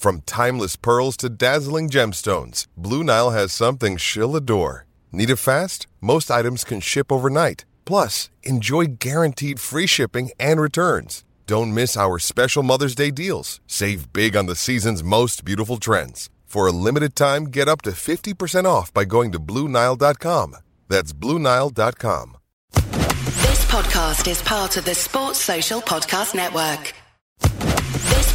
From timeless pearls to dazzling gemstones, Blue Nile has something she'll adore. Need it fast? Most items can ship overnight. Plus, enjoy guaranteed free shipping and returns. Don't miss our special Mother's Day deals. Save big on the season's most beautiful trends. For a limited time, get up to 50% off by going to BlueNile.com. That's BlueNile.com. This podcast is part of the Sports Social Podcast Network.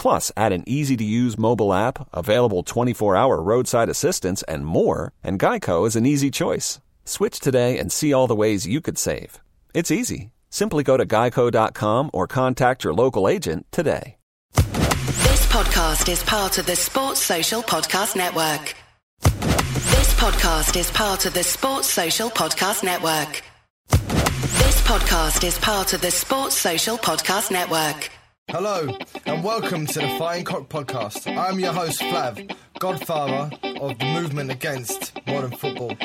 Plus, add an easy to use mobile app, available 24 hour roadside assistance, and more, and Geico is an easy choice. Switch today and see all the ways you could save. It's easy. Simply go to geico.com or contact your local agent today. This podcast is part of the Sports Social Podcast Network. This podcast is part of the Sports Social Podcast Network. This podcast is part of the Sports Social Podcast Network. Hello, and welcome to the Fighting Cock podcast. I'm your host, Flav, godfather of the movement against modern football.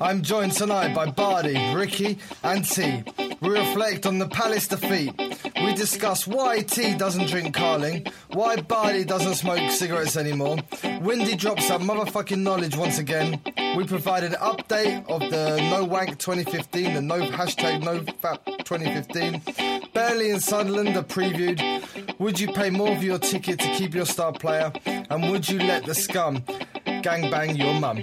I'm joined tonight by Bardi, Ricky, and T. We reflect on the Palace defeat. We discuss why T doesn't drink Carling, why Bardi doesn't smoke cigarettes anymore. Windy drops some motherfucking knowledge once again. We provide an update of the No Wank 2015, the no hashtag No Fap 2015. Burnley and Sunderland are previewed. Would you pay more for your ticket to keep your star player? And would you let the scum gang bang your mum?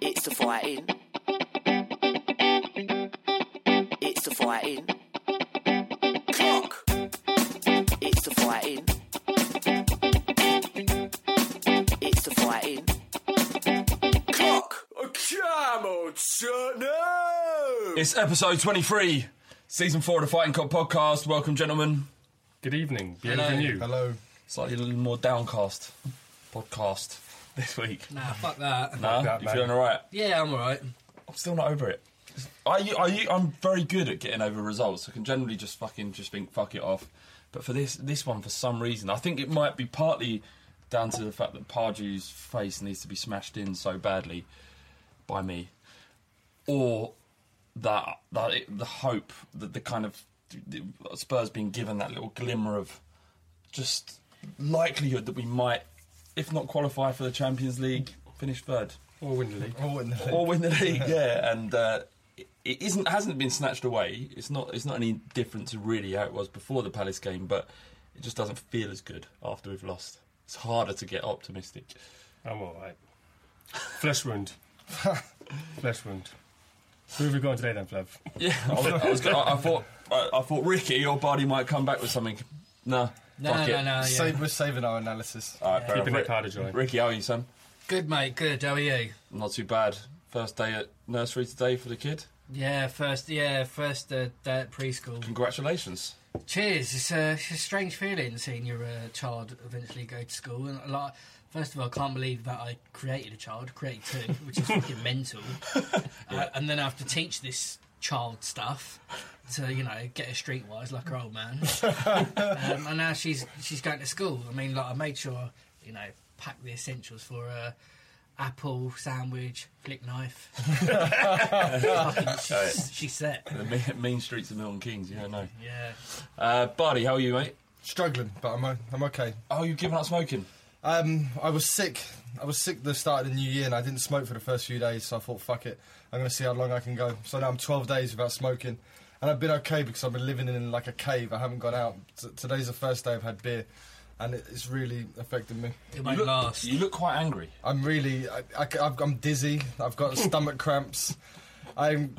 It's the fighting. It's the fighting. Clock. It's the fighting. It's the fighting. Clock. Come on, no! It's episode 23, season 4 of the Fighting Cock podcast. Welcome, gentlemen. Good evening. Hello. Bienvenue. Hello. Slightly a little more downcast podcast this week. Nah, fuck that. Nah, that, you mate. feeling alright? Yeah, I'm alright. I'm still not over it. I, I, I'm very good at getting over results. I can generally just fucking just think fuck it off. But for this this one, for some reason, I think it might be partly down to the fact that Pardew's face needs to be smashed in so badly by me, or that that it, the hope that the kind of the Spurs being given that little glimmer of just likelihood that we might, if not qualify for the Champions League, finish third Or win the league. Or win the league. or win the league. Yeah, and uh, it, isn't hasn't been snatched away. It's not it's not any different to really how it was before the Palace game, but it just doesn't feel as good after we've lost. It's harder to get optimistic. I'm alright. Flesh wound. Flesh wound. Who have we got on today then, Flav? Yeah, I, was, I, was gonna- I, I thought I, I thought Ricky or Bardi might come back with something. No, No, fuck no, it. no, yeah. Save, we're saving our analysis. All right, fair Keeping enough. it powder dry. Ricky, how are you, son? Good, mate. Good. How are you? Not too bad. First day at nursery today for the kid. Yeah, first. Yeah, first uh, day at preschool. Congratulations. Cheers. It's a, it's a strange feeling seeing your uh, child eventually go to school. And like, first of all, I can't believe that I created a child, created two, which is fucking mental. uh, and then I have to teach this child stuff to you know get her streetwise like her old man. um, and now she's she's going to school. I mean, like I made sure you know pack the essentials for her. Apple sandwich, flick knife. Fucking, she's, she's set. The mean, mean streets of Milton Keynes. yeah, don't know. Yeah. Uh, Bardi, how are you, mate? Struggling, but I'm, o- I'm okay. Oh, you've given up smoking. Um, I was sick. I was sick the start of the new year, and I didn't smoke for the first few days. So I thought, fuck it, I'm going to see how long I can go. So now I'm 12 days without smoking, and I've been okay because I've been living in like a cave. I haven't gone out. T- today's the first day I've had beer, and it, it's really affected me. It You look, last. you look quite angry. I'm really, I, I, am dizzy. I've got stomach cramps. I'm,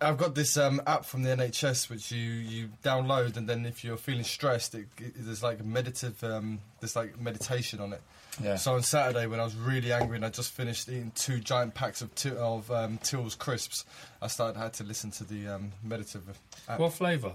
I've got this um, app from the NHS which you, you download, and then if you're feeling stressed, it, it, there's like a meditative, um, there's like meditation on it. Yeah. So on Saturday when I was really angry and I just finished eating two giant packs of t- of um, Till's crisps, I started had to listen to the um, meditative app. What flavour?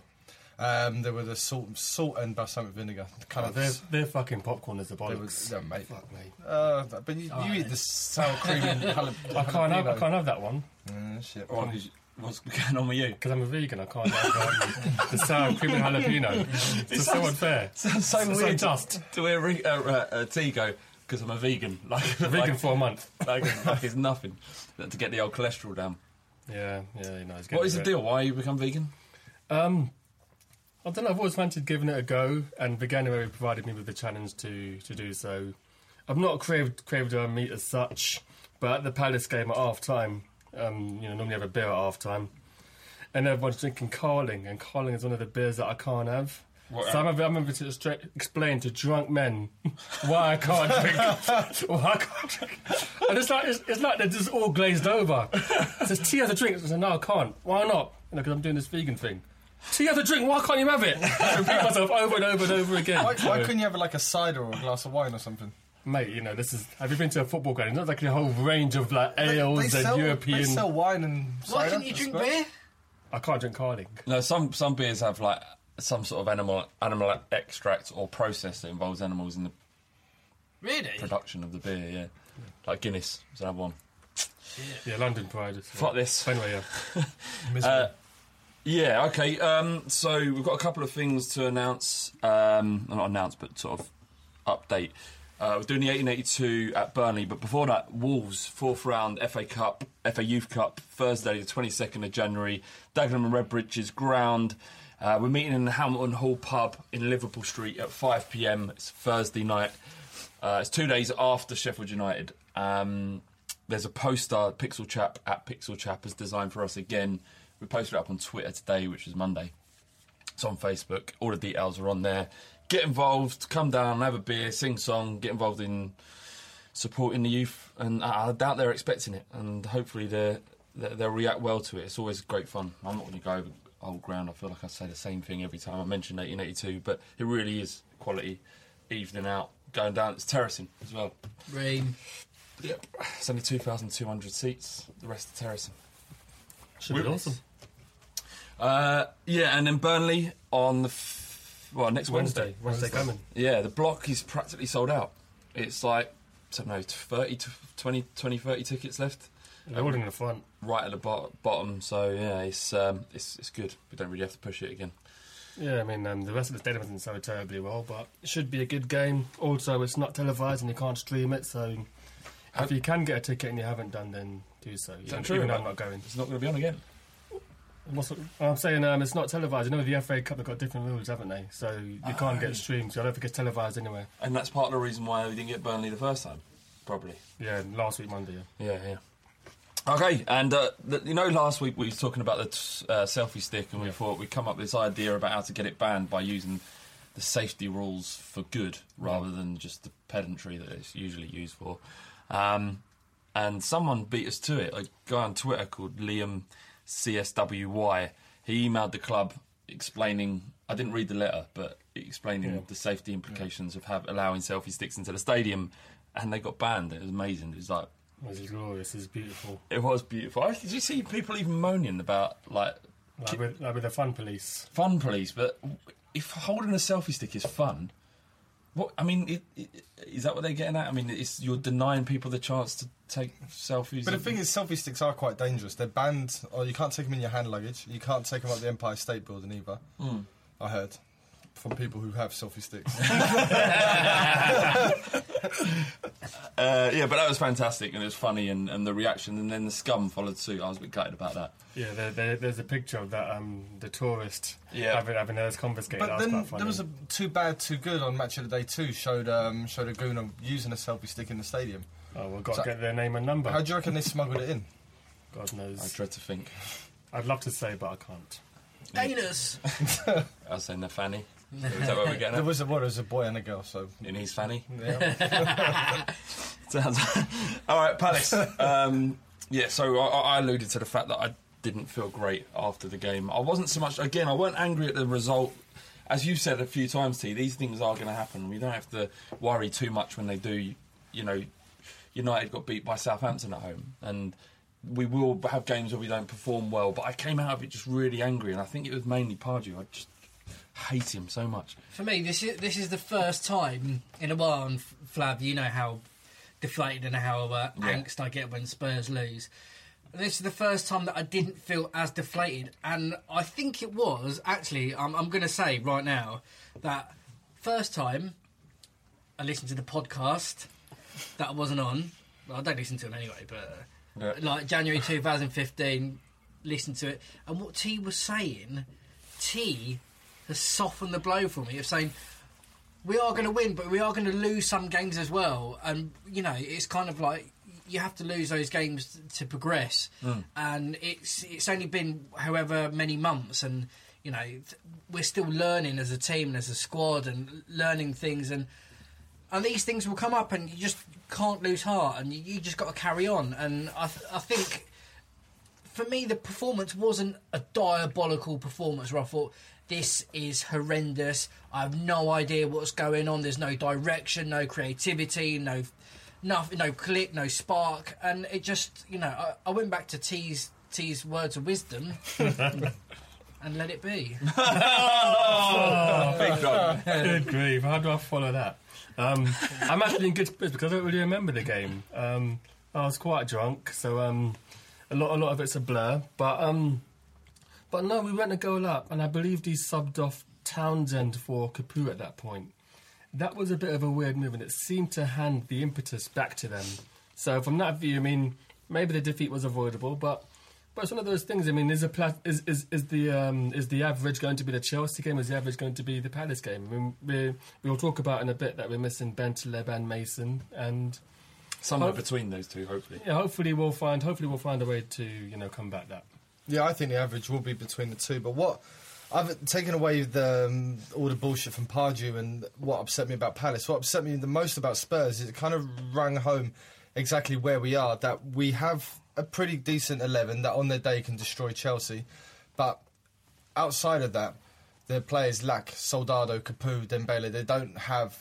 Um, there were the salt, salt and balsamic vinegar. Kind Oh, of they're, they're fucking popcorn as the they were, bollocks. yeah, mate. Fuck me. Uh, but you, Oh, you eat the sour cream and jalap- I can't, have, I can't have that one Mm, shit. Well, 'cause- what's going on with you? because I'm a vegan. I can't have the sour cream and jalapeno. It's so unfair. Sounds so It's weird just to, to hear re- uh, uh, uh, T go because I'm a vegan. Like a vegan like, for a month. like, like it's nothing to get the old cholesterol down. Yeah, yeah, you know. It's What is the deal? Why you become vegan? Um, I don't know. I've always fancied giving it a go, and Veganuary provided me with the challenge to to do so. I've not craved craved uh, meat as such, but at the Palace game at half time, um, you know, normally have a beer at half time, and everyone's drinking Carling, and Carling is one of the beers that I can't have. What, so I'm having, I'm having to straight, explain to drunk men why I can't drink. why I can't drink. And it's like it's, it's like they're just all glazed over. It says tea has a drink. I said no, I can't. Why not? You know, because I'm doing this vegan thing. Tea has a drink. Why can't you have it? I repeat myself over and over and over again. Why, why couldn't you have like a cider or a glass of wine or something? Mate, you know, this is. Have you been to a football game? It's not like a whole range of like ales and sell, European. They sell wine and cider. Why can't you at drink Spurs. beer? I can't drink Carling. No, some some beers have like some sort of animal animal extract or process that involves animals in the Really? production of the beer. Yeah, like Guinness is another one. Yeah, London Pride. is- Fuck this. Anyway, yeah. Uh, yeah, okay. Um, so we've got a couple of things to announce. Um, not announce, but sort of update. Uh, we're doing the 1882 at Burnley, but before that, Wolves fourth round FA Cup, FA Youth Cup, Thursday the 22nd of January, Dagenham and Redbridge's ground. Uh, we're meeting in the Hamilton Hall pub in Liverpool Street at 5 pm. It's Thursday night. Uh, it's two days after Sheffield United. Um, there's a poster Pixel Chap at Pixel Chap has designed for us again. We posted it up on Twitter today, which is Monday. It's on Facebook. All the details are on there. Get involved, come down, have a beer, sing song, get involved in supporting the youth. And I, I doubt they're expecting it, and hopefully they're, they they'll react well to it. It's always great fun. I'm not going to go over old ground. I feel like I say the same thing every time I mention 1882, but it really is quality evening out. Going down, it's terracing as well. Rain. Yep. It's only 2,200 seats. The rest are terracing. Should be awesome. Uh, yeah, and then Burnley on the f- well next Wednesday. Wednesday, Wednesday coming. Yeah, the block is practically sold out. It's like I don't know, 30 to 20, 20 30 tickets left. They're all in the front. Right at the bot- bottom. So yeah, it's um, it's it's good. We don't really have to push it again. Yeah, I mean, um, the rest of the stadium isn't so terribly well, but it should be a good game. Also, it's not televised and you can't stream it, so if you can get a ticket and you haven't done, then do so. Is that Even- true? Even though I'm not going. It's not going to be on again. What's, I'm saying um, it's not televised. You know, the FA Cup have got different rules, haven't they? So you can't Ah. get streamed. So I don't think it's televised anywhere. And that's part of the reason why we didn't get Burnley the first time, probably. Yeah, last week Monday. Yeah. Yeah, yeah. Okay, and uh, the, you know, last week we were talking about the t- uh, selfie stick, and we thought we'd come up with this idea about how to get it banned by using the safety rules for good rather than just the pedantry that it's usually used for. Um, and someone beat us to it. A guy on Twitter called Liam CSWY. He emailed the club explaining. I didn't read the letter, but explaining Yeah. the safety implications of have, allowing selfie sticks into the stadium, and they got banned. It was amazing. It was like This is glorious. This is beautiful. it was beautiful. I, did you see people even moaning about like Like with, like with the fun police. fun police? But if holding a selfie stick is fun, what I mean, it, it, is that what they're getting at? I mean, it's you're denying people the chance to take selfies. But the thing is, selfie sticks are quite dangerous. They're banned, or you can't take them in your hand luggage. You can't take them up the Empire State Building either. Mm. I heard from people who have selfie sticks. uh, yeah, but that was fantastic and it was funny, and, and the reaction, and then the scum followed suit. I was a bit gutted about that. Yeah, there, there, there's a picture of that um, the tourist Yeah. having having theirs confiscated. But that was then quite funny. there was a too bad, too good on Match of the Day too. Showed um, showed a gooner using a selfie stick in the stadium. Oh, we've got So- to get their name and number. How do you reckon they smuggled it in? God knows. I dread to think. I'd love to say, but I can't. Anus. I was saying the fanny. Is that what we're getting There was a, well, there was a boy and a girl, so In his fanny. yeah. Sounds. All right, Palace. Um, yeah, so I, I alluded to the fact that I didn't feel great after the game. I wasn't so much. Again, I weren't angry at the result. As you've said a few times, T, these things are going to happen. We don't have to worry too much when they do. You know, United got beat by Southampton at home, and we will have games where we don't perform well. But I came out of it just really angry, and I think it was mainly Pardew. I just hate him so much. For me, this is this is the first time in a while. And Flav, you know how deflated and how uh, Yeah. angst I get when Spurs lose. This is the first time that I didn't feel as deflated, and I think it was actually. I'm, I'm going to say right now that first time I listened to the podcast that I wasn't on. Well, I don't listen to them anyway, but Yeah. like January 2015, listened to it, and what T was saying, T has softened the blow for me of saying we are going to win, but we are going to lose some games as well. And you know, it's kind of like you have to lose those games to progress. Mm. And it's it's only been however many months, and you know, th- we're still learning as a team and as a squad, and learning things and. And these things will come up, and you just can't lose heart, and you, you just got to carry on. And I, th- I think for me, the performance wasn't a diabolical performance where I thought, this is horrendous. I have no idea what's going on. There's no direction, no creativity, no nothing, no click, no spark. And it just, you know, I, I went back to T's, T's words of wisdom and let it be. Oh, big dog. Good grief! How do I follow that? Um, I'm actually in good spirits because I don't really remember the game. Um, I was quite drunk, so um, a lot, a lot of it's a blur. But um, but no, we went a goal up, and I believe he subbed off Townsend for Capoue at that point. That was a bit of a weird move, and it seemed to hand the impetus back to them. So from that view, I mean, maybe the defeat was avoidable, but. But it's one of those things. I mean, is, a pla- is, is, is the um, is the average going to be the Chelsea game? Is the average going to be the Palace game? I mean, we we'll talk about in a bit that we're missing Bentaleb and Mason, and Somewhere Hope- between those two, hopefully. yeah, hopefully we'll find hopefully we'll find a way to you know combat that. Yeah, I think the average will be between the two. But what I've taken away the um, all the bullshit from Pardew and what upset me about Palace. What upset me the most about Spurs is it kind of rang home exactly where we are. That we have a pretty decent eleven that on their day can destroy Chelsea, but outside of that, their players lack Soldado, Capoue, Dembele. They don't have.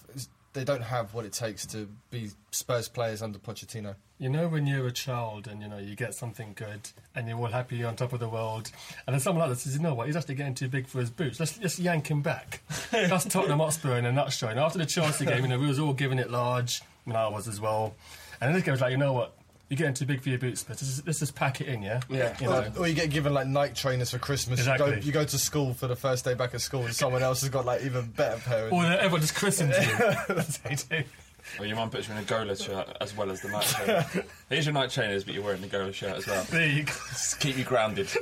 They don't have what it takes to be Spurs players under Pochettino. You know when you're a child and you know you get something good and you're all happy you're on top of the world, and then someone like this says, you know what, he's actually getting too big for his boots. Let's just yank him back. That's Tottenham Hotspur in a nutshell. And after the Chelsea game, you know we was all giving it large. I mean, I was as well. And then this game was like, you know what, You're getting too big for your boots, but this is, pack it in, yeah. Yeah. You Or, know? or you get given like Nike trainers for Christmas. You, Exactly. go, you go to school for the first day back at school, and someone else has got like even better pair. Or everyone just christens you. That's they do. Or your mum puts you in a Gola shirt as well as the Nike trainer. Here's your Nike trainers, but you're wearing the Gola shirt as well. There you go. Just keep you grounded.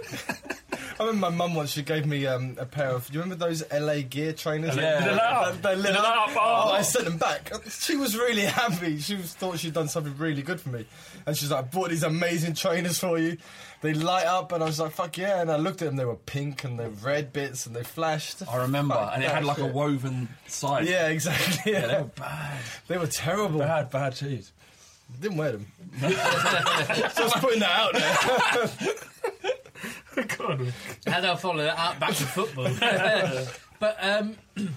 I remember my mum once. She gave me um, a pair of. do You remember those LA Gear trainers? Yeah. They light up? They lit up? Oh. I sent them back. She was really happy. She was, thought she'd done something really good for me, and she's like, "I bought these amazing trainers for you. They light up." And I was like, "Fuck yeah!" And I looked at them. They were pink and they red bits and they flashed. I remember, Fuck and it had like a woven side. Yeah, exactly. Yeah, Yeah, they were bad. they were terrible. Bad, bad shoes. Didn't wear them. Just putting that out there. God. How do I follow that up back to football? but um,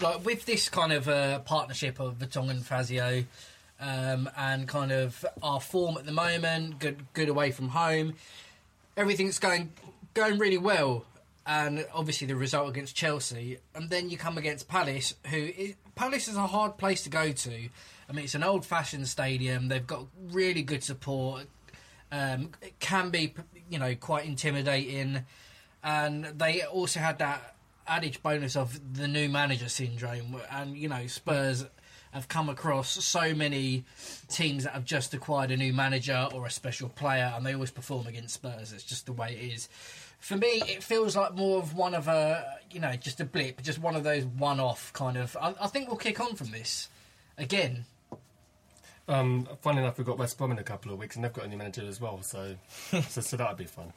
like with this kind of uh, partnership of Vertonghen and Fazio, um, and kind of our form at the moment, good good away from home, everything's going going really well. And obviously the result against Chelsea, and then you come against Palace, who is, Palace is a hard place to go to. I mean, it's an old-fashioned stadium. They've got really good support. Um, it can be, you know, quite intimidating, and they also had that added bonus of the new manager syndrome. And you know, Spurs have come across so many teams that have just acquired a new manager or a special player, and they always perform against Spurs. It's just the way it is. For me, it feels like more of one of a, you know, just a blip, just one of those one-off kind of. I, I think we'll kick on from this again. Um, funny enough, we've got West Brom in a couple of weeks, and they've got a new manager as well. So, so, so that'd be fun.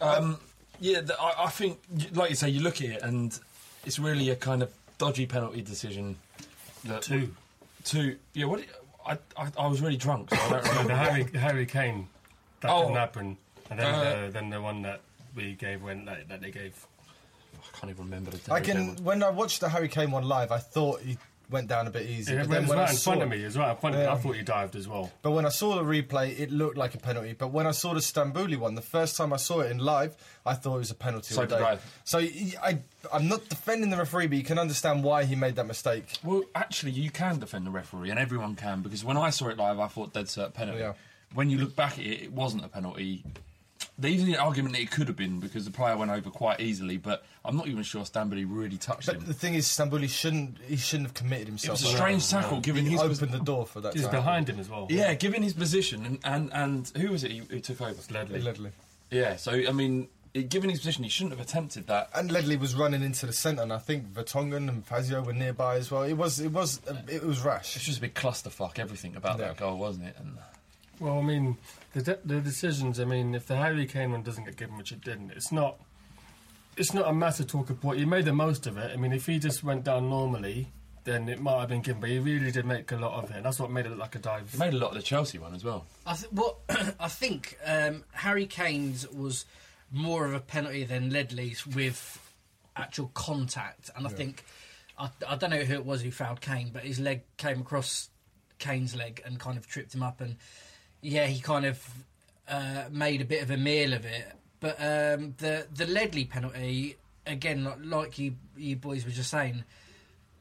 Um, yeah, the, I, I think, like you say, you look at it and it's really a kind of dodgy penalty decision. That Two. Two. Yeah, what? I, I, I was really drunk, so I don't So remember. the Harry Harry Kane, that Oh. didn't happen, and then Uh, the, then the one that we gave when like, that they gave. I can't even remember the I can. When I watched the Harry Kane one live, I thought he went down a bit easy. Yeah, but it then was when right I in saw, front of me. It was right in front of me. I thought he dived as well. But when I saw the replay, it looked like a penalty. But when I saw the Stambouli one, the first time I saw it in live, I thought it was a penalty. So all did day. I. So y- I, am not defending the referee, but you can understand why he made that mistake. Well, actually, you can defend the referee, and everyone can, because when I saw it live, I thought dead cert penalty. Yeah. When you look back at it, it wasn't a penalty. There's the argument that it could have been because the player went over quite easily, but I'm not even sure Stambouli really touched But him. the thing is, Stambouli shouldn't. He shouldn't have committed himself. It himself. was a strange No, tackle, no. given he his opened the door for that. He's to behind him as well. Yeah, given his position, and, and, and who was it who, who took over? Ledley. Ledley. Yeah, so, I mean, given his position, he shouldn't have attempted that. And Ledley was running into the centre, and I think Vertonghen and Fazio were nearby as well. It was, it was, it was rash. It's just a big clusterfuck, everything about Yeah. that goal, wasn't it? And Well, I mean, the de- the decisions. I mean, if the Harry Kane one doesn't get given, which it didn't, it's not. It's not a massive talk of point. He made the most of it. I mean, if he just went down normally, then it might have been given. But he really did make a lot of it. And that's what made it look like a dive. he made a lot of the Chelsea one as well. I th- what I think um, Harry Kane's was more of a penalty than Ledley's with actual contact, and I think I, I don't know who it was who fouled Kane, but his leg came across Kane's leg and kind of tripped him up, and yeah, he kind of uh, made a bit of a meal of it. But um, the the Ledley penalty again, like, like you you boys were just saying,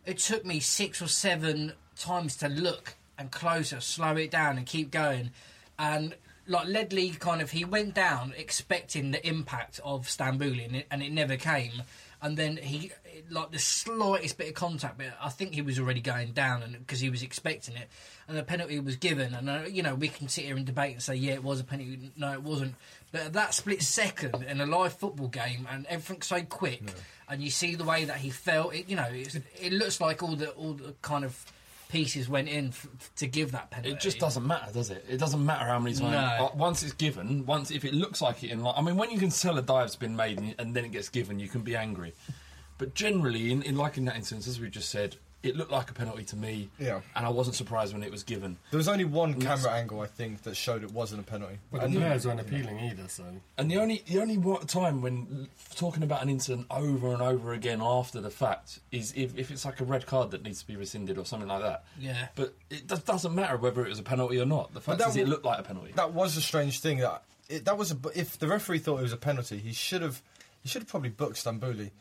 it took me six or seven times to look and closer, slow it down, and keep going. And like Ledley, kind of, he went down expecting the impact of Stambouli, and it, and it never came. And then he, like the slightest bit of contact, but I think he was already going down, and because he was expecting it, and the penalty was given. And uh, you know, we can sit here and debate and say, yeah, it was a penalty. No, it wasn't. But at that split second in a live football game, and everything's so quick, and you see the way that he felt. It, you know, it's, it looks like all the all the kind of pieces went in f- to give that penalty. It just doesn't matter, does it? It doesn't matter how many times. No. Once it's given, once if it looks like it in, like, I mean, when you can tell a dive's been made and, and then it gets given, you can be angry. But generally, in, in like in that instance, as we just said, it looked like a penalty to me. Yeah. And I wasn't surprised when it was given. There was only one camera angle, I think, that showed it wasn't a penalty. But the And- players weren't appealing either, so. And the only the only time when talking about an incident over and over again after the fact is if, if it's like a red card that needs to be rescinded or something like that. Yeah. But it does, doesn't matter whether it was a penalty or not. The fact that is, it looked like a penalty. That was a strange thing. That it, that was a, if the referee thought it was a penalty, he should have he should have probably booked Stambouli.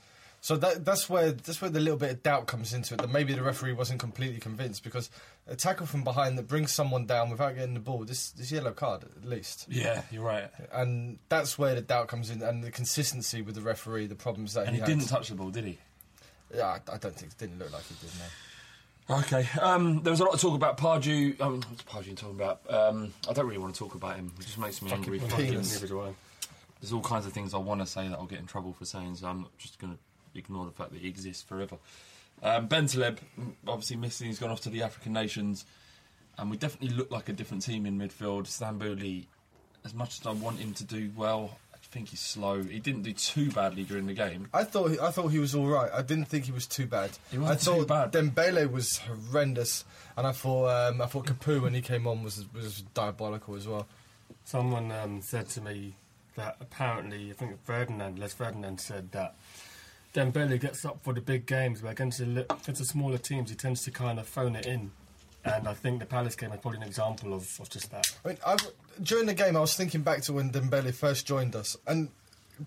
So that, that's where that's where the little bit of doubt comes into it. That maybe the referee wasn't completely convinced because a tackle from behind that brings someone down without getting the ball. This this yellow card at least. Yeah, you're right. And that's where the doubt comes in, and the consistency with the referee, the problems that And he had. didn't touch the ball, did he? Yeah, I, I don't think it didn't look like he did. No. Okay. Um, there was a lot of talk about Pardew. Um, what's Pardew talking about? Um, I don't really want to talk about him. It just makes me angry. Fucking Fucking- neither. There's all kinds of things I want to say that I'll get in trouble for saying, so I'm just going to ignore the fact that he exists forever. Um, Bentaleb, mm, obviously missing, he's gone off to the African nations, and we definitely look like a different team in midfield. Stambouli, as much as I want him to do well, I think he's slow. He didn't do too badly during the game. I thought he, I thought he was all right. I didn't think he was too bad. He wasn't I thought too bad. Dembele was horrendous, and I thought um, I thought Capoue when he came on was was diabolical as well. Someone um, said to me that apparently, I think Ferdinand, Les Ferdinand said that Dembele gets up for the big games, but against the, against the smaller teams, he tends to kind of phone it in. And I think the Palace game is probably an example of, of just that. I mean, I, during the game, I was thinking back to when Dembele first joined us, and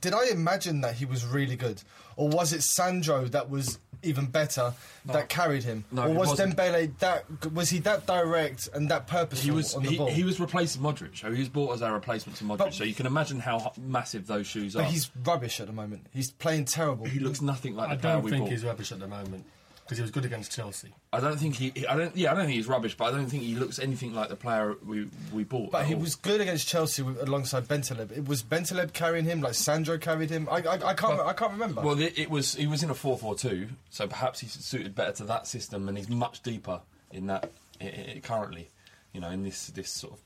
did I imagine that he was really good, or was it Sandro that was even better that carried him, No, or was wasn't. Dembele that was he that direct and that purposeful He was on the he, ball? he was replacing Modric. So he was bought as our replacement to Modric. But- so you can imagine how massive those shoes are. but he's rubbish at the moment. He's playing terrible. He looks nothing like I the player we I don't think bought. he's rubbish at the moment because he was good against Chelsea. I don't think he. I don't. Yeah, I don't think he's rubbish, but I don't think he looks anything like the player we we bought. But he all. was good against Chelsea with, alongside Bentaleb. It was Bentaleb carrying him, like Sandro carried him. I, I, I can't, I can't remember. Well, it, it was. He was in a 4-4-2, so perhaps he's suited better to that system, and he's much deeper in that i i currently. You know, in this this sort of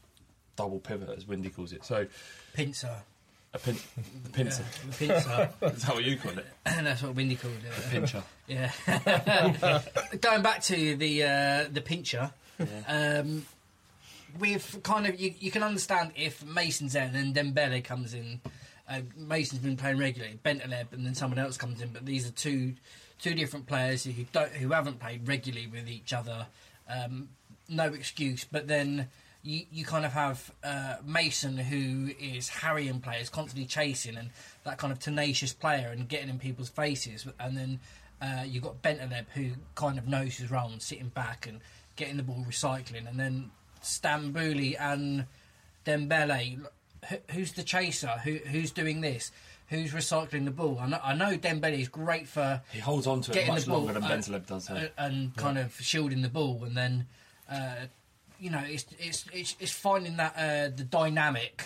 double pivot, as Windy calls it. So Pincer. A pin, the pincer. the pincer. Is that what you call it? And that's what Windy called it. pincher. Yeah. Going back to the uh, the pincher, um, we've kind of you, you can understand if Mason's there and then Dembele comes in. Uh, Mason's been playing regularly, Bentaleb, and then someone else comes in. But these are two two different players who don't who haven't played regularly with each other. Um, no excuse. But then you, you kind of have uh, Mason, who is harrying players, constantly chasing, and that kind of tenacious player and getting in people's faces. And then uh, you've got Bentaleb, who kind of knows his role and sitting back and getting the ball recycling. And then Stambouli and Dembele, who, who's the chaser? Who, who's doing this? Who's recycling the ball? I know, I know Dembele is great for He holds on to it much the ball longer than Bentaleb does. and, and kind of shielding the ball, and then uh, you know it's it's it's, it's finding that uh, the dynamic.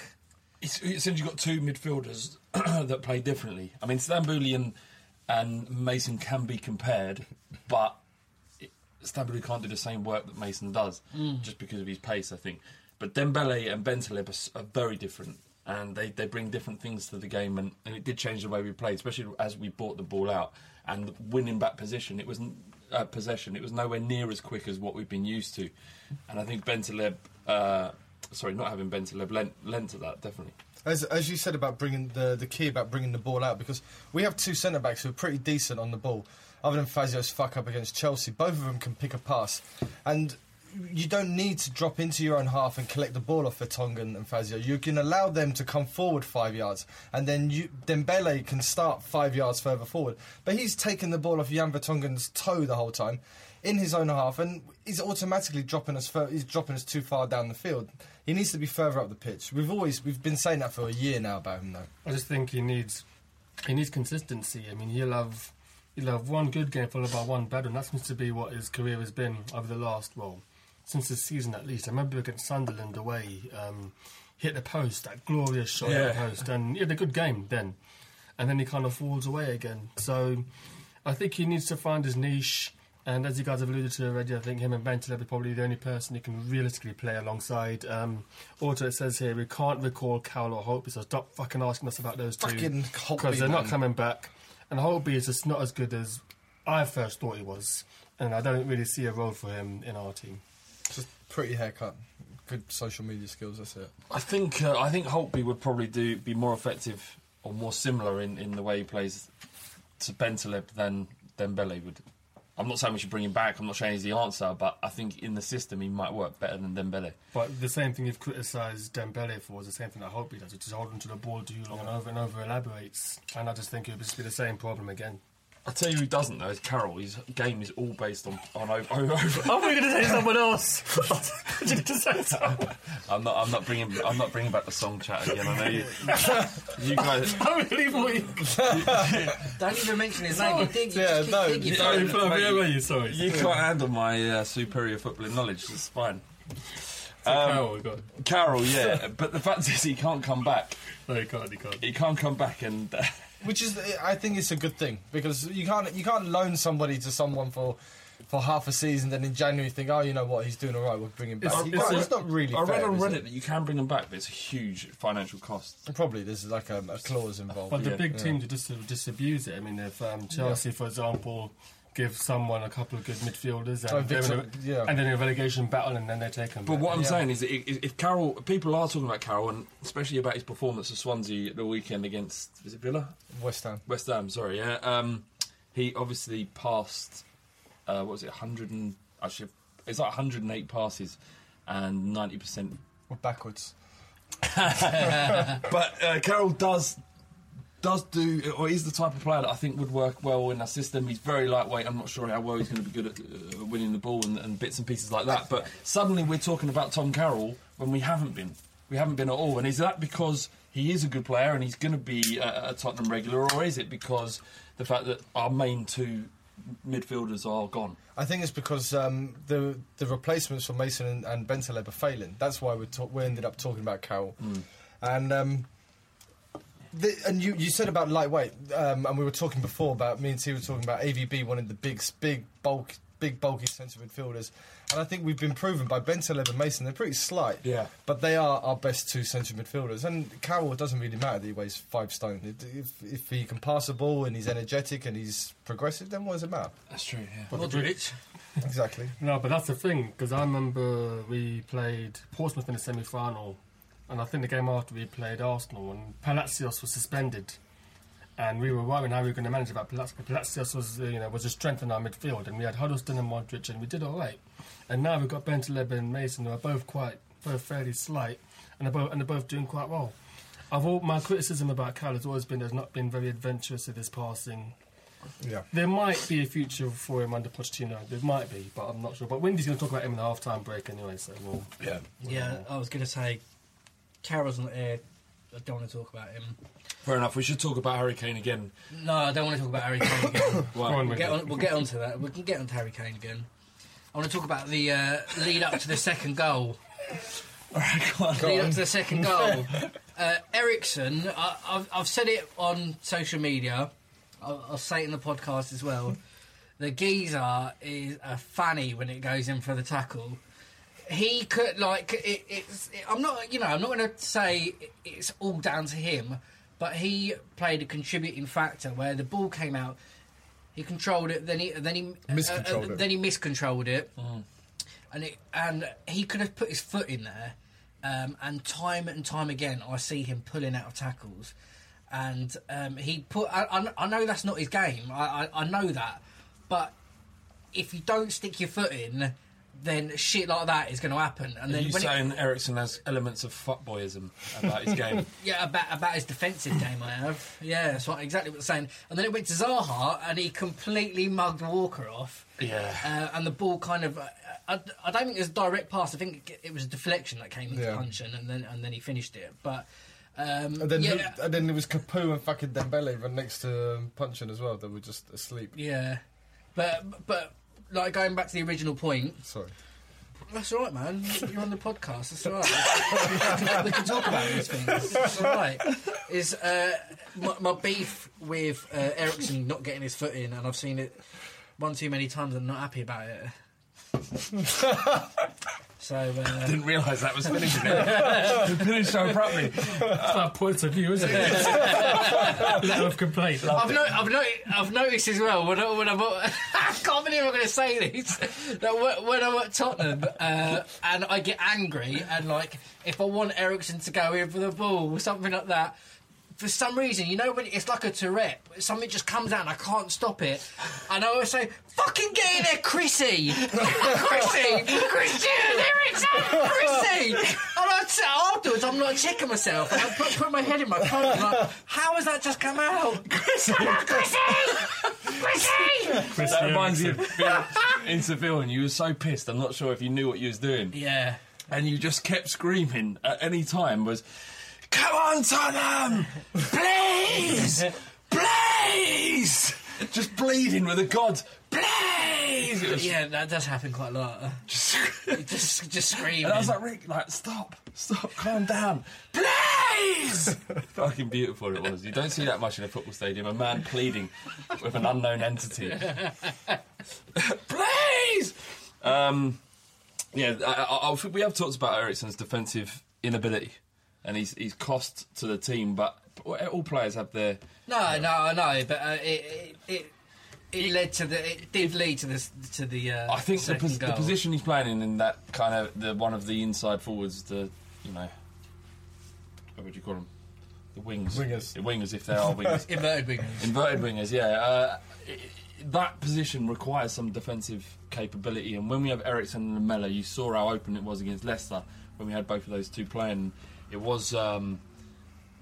It's, it seems you've got two midfielders that play differently. I mean, Stambouli and, and Mason can be compared, but it, Stambouli can't do the same work that Mason does Mm. just because of his pace, I think. But Dembele and Bentaleb are, are very different, and they, they bring different things to the game, and, and it did change the way we played, especially as we brought the ball out and winning back position. It was n- uh, possession. It was nowhere near as quick as what we've been used to, and I think Bentaleb. Uh, sorry, not having Bentaleb lent, lent to that definitely. As, as you said about bringing the the key about bringing the ball out, because we have two centre backs who are pretty decent on the ball. Other than Fazio's fuck up against Chelsea, both of them can pick a pass, and you don't need to drop into your own half and collect the ball off Vertonghen and Fazio. You can allow them to come forward five yards, and then you, Dembele can start five yards further forward. But he's taken the ball off Jan Vertonghen's toe the whole time in his own half, and he's automatically dropping us. Fur- he's dropping us too far down the field. He needs to be further up the pitch. We've always we've been saying that for a year now about him, though. I just think he needs he needs consistency. I mean, he'll have he'll have one good game followed by one bad, and that seems to be what his career has been over the last well since this season at least. I remember against Sunderland away, um, hit the post that glorious shot at the post, and he had a good game then, and then he kind of falls away again. So I think he needs to find his niche. And as you guys have alluded to already, I think him and Bentaleb are probably the only person he can realistically play alongside. Um, also, it says here we can't recall Cowell or Holtby, so stop fucking asking us about those two. Fucking Holtby, Because they're not coming back. And Holtby is just not as good as I first thought he was. And I don't really see a role for him in our team. Just pretty haircut, good social media skills. That's it. I think uh, I think Holtby would probably do be more effective or more similar in, in the way he plays to Bentaleb than than Dembele would. I'm not saying we should bring him back. I'm not saying he's the answer, but I think in the system he might work better than Dembele. But the same thing you've criticised Dembele for is the same thing that Holtby does, which is holding to the ball too long and over and over elaborates. And I just think it would just be the same problem again. I tell you who doesn't though is Carroll. His game is all based on on over. over. I thought going to say someone else. What did you say? I'm not. I'm not bringing. I'm not bringing back the song chat again. I know you. You guys. I really thought you. Don't even mention his name. You dig, you Yeah, just keep no, digging. you- Sorry, Mate, Fluff, mate, yeah, you? Sorry. Can't handle my uh, superior footballing knowledge. It's fine. So Um, Carroll, we got. Carroll, yeah, but the fact is he can't come back. No, he can't. He can't. He can't come back, and uh, Which is, I think, it's a good thing because you can't you can't loan somebody to someone for for half a season, then in January think, oh, you know what, he's doing all right, we'll bring him back. It's- You it's can't- a- it's not really. I read fair, on Reddit it? that you can bring him back, but it's a huge financial cost. Probably there's like a, a clause involved. But the Yeah. big teams just just disabuse it. I mean, if um, Chelsea, for example, give someone a couple of good midfielders Oh, and, they're Victor- in a, yeah. and then a relegation battle, and then they take them. But what I'm Yeah. saying is, that if if Carroll, people are talking about Carroll, and especially about his performance at Swansea at the weekend against was it Villa, West Ham. West Ham. Sorry, yeah. Um, he obviously passed. Uh, what was it? 100 and actually, it's like 108 passes, and 90 percent Or backwards. But uh, Carroll does does do, or he's the type of player that I think would work well in our system. He's very lightweight. I'm not sure how well he's going to be good at uh, winning the ball and, and bits and pieces like that. But suddenly we're talking about Tom Carroll when we haven't been. We haven't been at all. And is that because he is a good player and he's going to be a, a Tottenham regular, or is it because the fact that our main two midfielders are gone? I think it's because um, the the replacements for Mason and, and Bentaleb are failing. That's why we we ended up talking about Carroll. And um, the, and you, you said about lightweight, um, and we were talking before about me and T were talking about AVB wanting the big big bulk big bulky centre midfielders. And I think we've been proven by Bentaleb and Mason they're pretty slight. Yeah. But they are our best two centre midfielders. And Carroll it doesn't really matter that he weighs five stone. If, if he can pass a ball and he's energetic and he's progressive, then what does it matter? That's true. Yeah. Modric. exactly. No, but that's the thing because I remember we played Portsmouth in the semi-final, and I think the game after we played Arsenal, and Palacios was suspended, and we were worrying how we were going to manage that. Palacios, Palacios was, uh, you know, was a strength in our midfield, and we had Huddlestone and Modric, and we did all right. And now we've got Bentaleb and Mason, who are both quite, both fairly slight, and they're both, and they're both doing quite well. I've all, my criticism about Cal has always been there's not been very adventurous with his passing. Yeah. There might be a future for him under Pochettino. There might be, but I'm not sure. But Windy's going to talk about him in the half-time break anyway, so we'll... Yeah. Yeah, I was going to say, Carroll's not here. I don't want to talk about him. Fair enough. We should talk about Harry Kane again. No, I don't want to talk about Harry Kane again. Why? Go on, we'll, get on, we'll get on to that. We can get on to Harry Kane again. I want to talk about the uh, lead up to the second goal. lead up to the second goal. Uh, Eriksen, I, I've, I've said it on social media. I'll, I'll say it in the podcast as well. The geezer is a fanny when it goes in for the tackle. He could like it, it's. It, I'm not, you know, I'm not going to say it's all down to him, but he played a contributing factor where the ball came out. He controlled it, then he then he Miscontrolled it. then he miscontrolled it, and it, and he could have put his foot in there. Um, and time and time again, I see him pulling out of tackles, and um, he put. I, I, I know that's not his game. I, I, I know that, but if you don't stick your foot in, then shit like that is going to happen. And Are then you when it- saying Eriksen has elements of fuckboyism about his game? yeah, about about his defensive game, I have. Yeah, that's what exactly what I'm saying. And then it went to Zaha, and he completely mugged Walker off. Yeah. Uh, and the ball kind of. Uh, I, I don't think it was a direct pass. I think it was a deflection that came into Yeah. Puncheon, and then and then he finished it. But um, And then, yeah, and then there was Capoue and fucking Dembele right next to um, Puncheon as well. They were just asleep. yeah, but but like going back to the original point. Sorry. That's all right, man. You're on the podcast. That's all right. we can talk about these things. That's all right. Is uh, my, my beef with uh, Eriksen not getting his foot in, and I've seen it one too many times. and I'm not happy about it. so uh, Didn't realise that was finishing it. Finished so abruptly. That's our point of view, isn't it? Letter of complaint. I've, no, I've, no, I've noticed as well when, I, when I'm at, I can't believe I'm going to say this that when, when I'm at Tottenham uh, and I get angry and like if I want Eriksen to go in for the ball or something like that, for some reason, you know, when it's like a Tourette, something just comes out and I can't stop it. And I always say, fucking get in there, Chrissy! Chrissy! Christian Eriksen! Chrissy! And I'd say afterwards, I'm like checking myself and I put, put my head in my coat and like, how has that just come out? Chrissy! Chrissy! Chrissy! that reminds me of being in Seville, and you were so pissed. I'm not sure if you knew what you was doing. Yeah. And you just kept screaming at any time. Was come on, Tottenham, please, please, just bleeding with the gods, please. It was- Yeah, that does happen quite a lot. Just, just, just screaming. And I was like, Rick, like, stop, stop, calm down, please. Fucking beautiful it was. You don't see that much in a football stadium. A man pleading with an unknown entity. please. Um, yeah, I, I, I think we have talked about Eriksen's defensive inability, and he's he's cost to the team. But all players have their No, no, I know, but uh, it, it it it led to the it did lead to this to the. Uh, I think the, second pos- the position he's playing in, in that kind of the one of the inside forwards, the you know, what would you call them? The wings. Wingers. The wingers, if they are wingers. Inverted wingers. Inverted wingers, yeah. Uh, i- i- that position requires some defensive capability, and when we have Eriksen and Lamela, you saw how open it was against Leicester when we had both of those two playing. It was, um,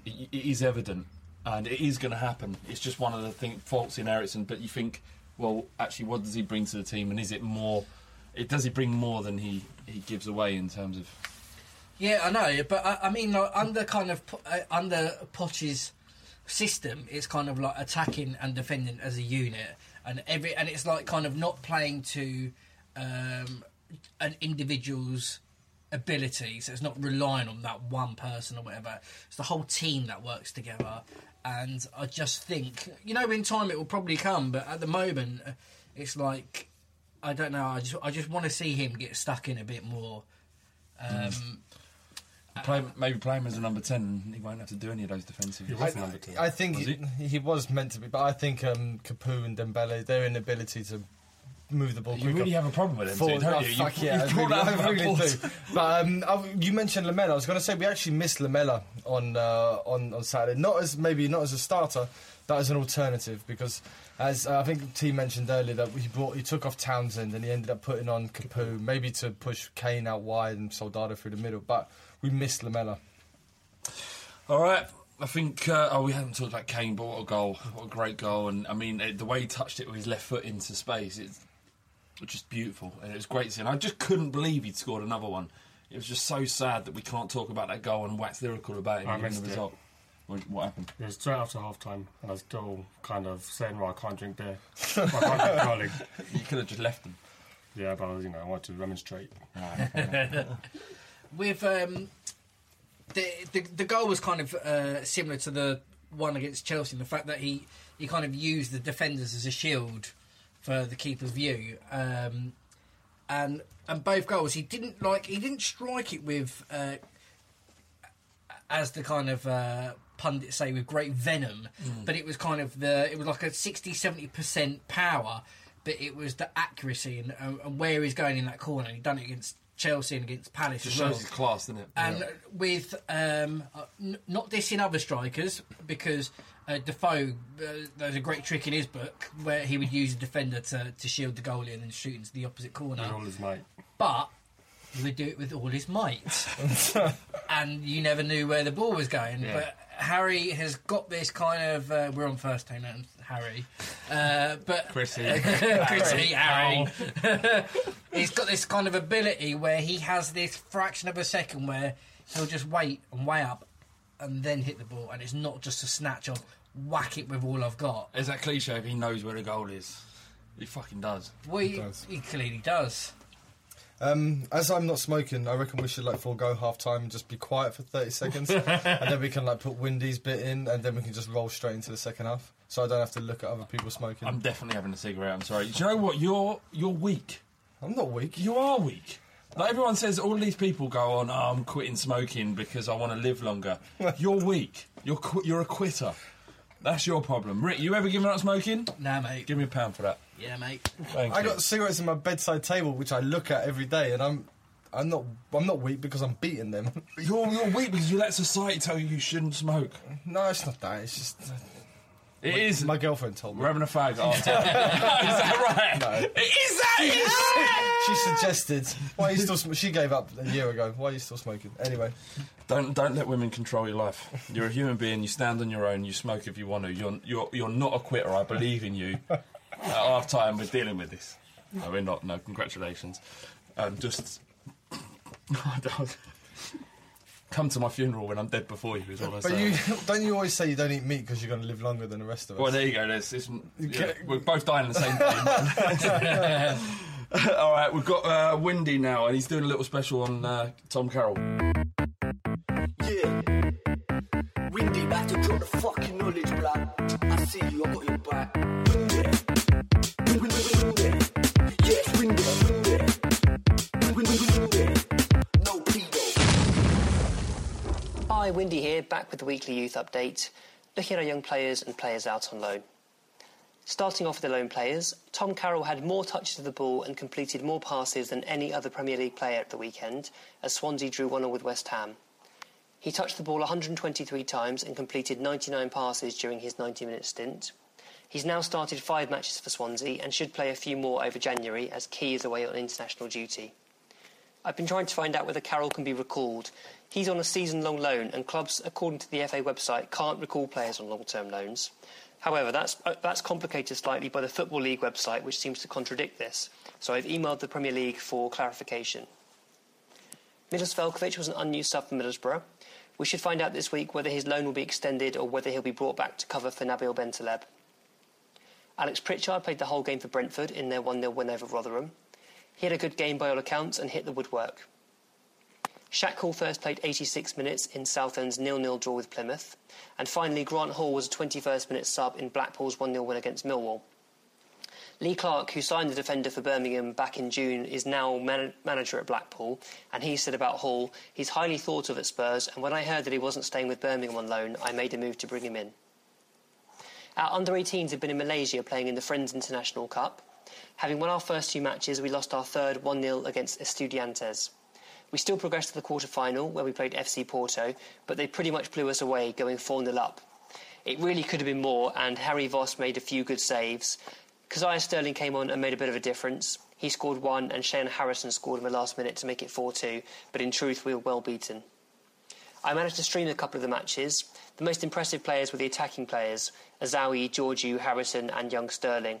it, it is evident, and it is going to happen. It's just one of the thing, faults in Eriksen. But you think, well, actually, what does he bring to the team, and is it more? It does he bring more than he he gives away in terms of Yeah, I know, but I, I mean, like, under kind of uh, under Poch's system, it's kind of like attacking and defending as a unit, and every and it's like kind of not playing to um, an individual's ability, so it's not relying on that one person or whatever. It's the whole team that works together, and I just think, you know, in time it will probably come, but at the moment, uh, it's like. I don't know. I just, I just want to see him get stuck in a bit more. Um, play, maybe play him as a number ten, he won't have to do any of those defensive. I, I think Was he, he was meant to be, but I think um, Capoue and Dembele, their inability to move the ball. You quicker. really have a problem with him, Forward- two, don't oh, you? You- fuck you yeah, I really, I really do. But um, I, you mentioned Lamela. I was going to say we actually missed Lamela on uh, on on Saturday. Not as maybe not as a starter, but as an alternative because. As uh, I think team mentioned earlier, that he brought, he took off Townsend and he ended up putting on Capoue, maybe to push Kane out wide and Soldado through the middle. But we missed Lamela. All right. I think, uh, oh, we haven't talked about Kane, but what a goal. What a great goal. And I mean, the way he touched it with his left foot into space, it's just beautiful. And it was great to see. And I just couldn't believe he'd scored another one. It was just so sad that we can't talk about that goal and wax lyrical about it I missed the it. result. What, what happened? It was straight after half time, and I was still kind of saying, well, I can't drink beer. I can't drink garlic. You could have just left them. Yeah, but you know, I wanted to remonstrate. with um, the, the the goal was kind of uh, similar to the one against Chelsea. The fact that he he kind of used the defenders as a shield for the keeper's view, um, and and both goals he didn't like he didn't strike it with uh, as the kind of. Uh, pundits say with great venom Mm. but it was kind of the it was like a 60 70% power but it was the accuracy and, and, and where he's going in that corner he'd done it against Chelsea and against Palace Just as well. shows his class, doesn't it? And Yeah. with um, n- not dissing other strikers because uh, Defoe, uh, there's a great trick in his book where he would use a defender to, to shield the goalie and then shoot into the opposite corner. With all his might. But he would do it with all his might, and you never knew where the ball was going. Yeah. But Harry has got this kind of. Uh, we're on first name now, Harry, uh, but Chrissy. Chrissy, Harry. He's got this kind of ability where he has this fraction of a second where he'll just wait and weigh up, and then hit the ball, and it's not just a snatch of whack it with all I've got. Is that cliche if he knows where the goal is? He fucking does. Well, he, he clearly does. Um, as I'm not smoking, I reckon we should like forego half time and just be quiet for 30 seconds, and then we can like put Windy's bit in, and then we can just roll straight into the second half, so I don't have to look at other people smoking. I'm definitely having a cigarette. I'm sorry. Do you know what? You're you're weak. I'm not weak. You are weak. Like everyone says, all these people go on. Oh, I'm quitting smoking because I want to live longer. you're weak. You're qu- you're a quitter. That's your problem. Rick, you ever given up smoking? Nah, mate. Give me a pound for that. Yeah, mate. Thank I you. got cigarettes on my bedside table, which I look at every day, and I'm I'm not. I'm not weak because I'm beating them. You're, you're weak because you let society tell you you shouldn't smoke. no, it's not that. It's just. It my, is. My girlfriend told me. We're having a fag after. is that right? No. It is that? That? She suggested. Why are you still? Sm- she gave up a year ago. Why are you still smoking? Anyway, Don't don't let women control your life. You're a human being. You stand on your own. You smoke if you want to. You're you're you're not a quitter. I believe in you. At half time, we're dealing with this. No, we're not. No, congratulations. Um, just come to my funeral when I'm dead before you. Is all I but say. you don't you always say you don't eat meat because you're going to live longer than the rest of us. Well, there you go. There's, it's, yeah, we're both dying the same day. All right, we've got uh, Windy now, and he's doing a little special on uh, Tom Carroll. Yeah. Windy about to drop the fucking knowledge, blood. I see you, I got your back. Hi, Windy here, back with the weekly youth update, looking at our young players and players out on loan. Starting off with the loan players, Tom Carroll had more touches of the ball and completed more passes than any other Premier League player at the weekend, as Swansea drew 1 0 with West Ham. He touched the ball 123 times and completed 99 passes during his 90 minute stint. He's now started five matches for Swansea and should play a few more over January as Key is away on international duty. I've been trying to find out whether Carroll can be recalled. He's on a season long loan, and clubs, according to the FA website, can't recall players on long term loans. However, that's, uh, that's complicated slightly by the Football League website, which seems to contradict this. So I've emailed the Premier League for clarification. Milos Veljkovic was an unused sub for Middlesbrough. We should find out this week whether his loan will be extended or whether he'll be brought back to cover for Nabil Bentaleb. Alex Pritchard played the whole game for Brentford in their 1 0 win over Rotherham. He had a good game by all accounts and hit the woodwork. Shaq Coulthirst played 86 minutes in Southend's 0 0 draw with Plymouth. And finally, Grant Hall was a 21st minute sub in Blackpool's 1 0 win against Millwall. Lee Clark, who signed the defender for Birmingham back in June, is now man- manager at Blackpool. And he said about Hall, he's highly thought of at Spurs. And when I heard that he wasn't staying with Birmingham on loan, I made a move to bring him in. Our under 18s have been in Malaysia playing in the Friends International Cup. Having won our first two matches, we lost our third 1 0 against Estudiantes. We still progressed to the quarter final, where we played FC Porto, but they pretty much blew us away, going 4 0 up. It really could have been more, and Harry Voss made a few good saves. Kazaiah Sterling came on and made a bit of a difference. He scored one, and Shayon Harrison scored in the last minute to make it 4 2, but in truth, we were well beaten. I managed to stream a couple of the matches. The most impressive players were the attacking players Azawi, Georgiou, Harrison, and young Sterling.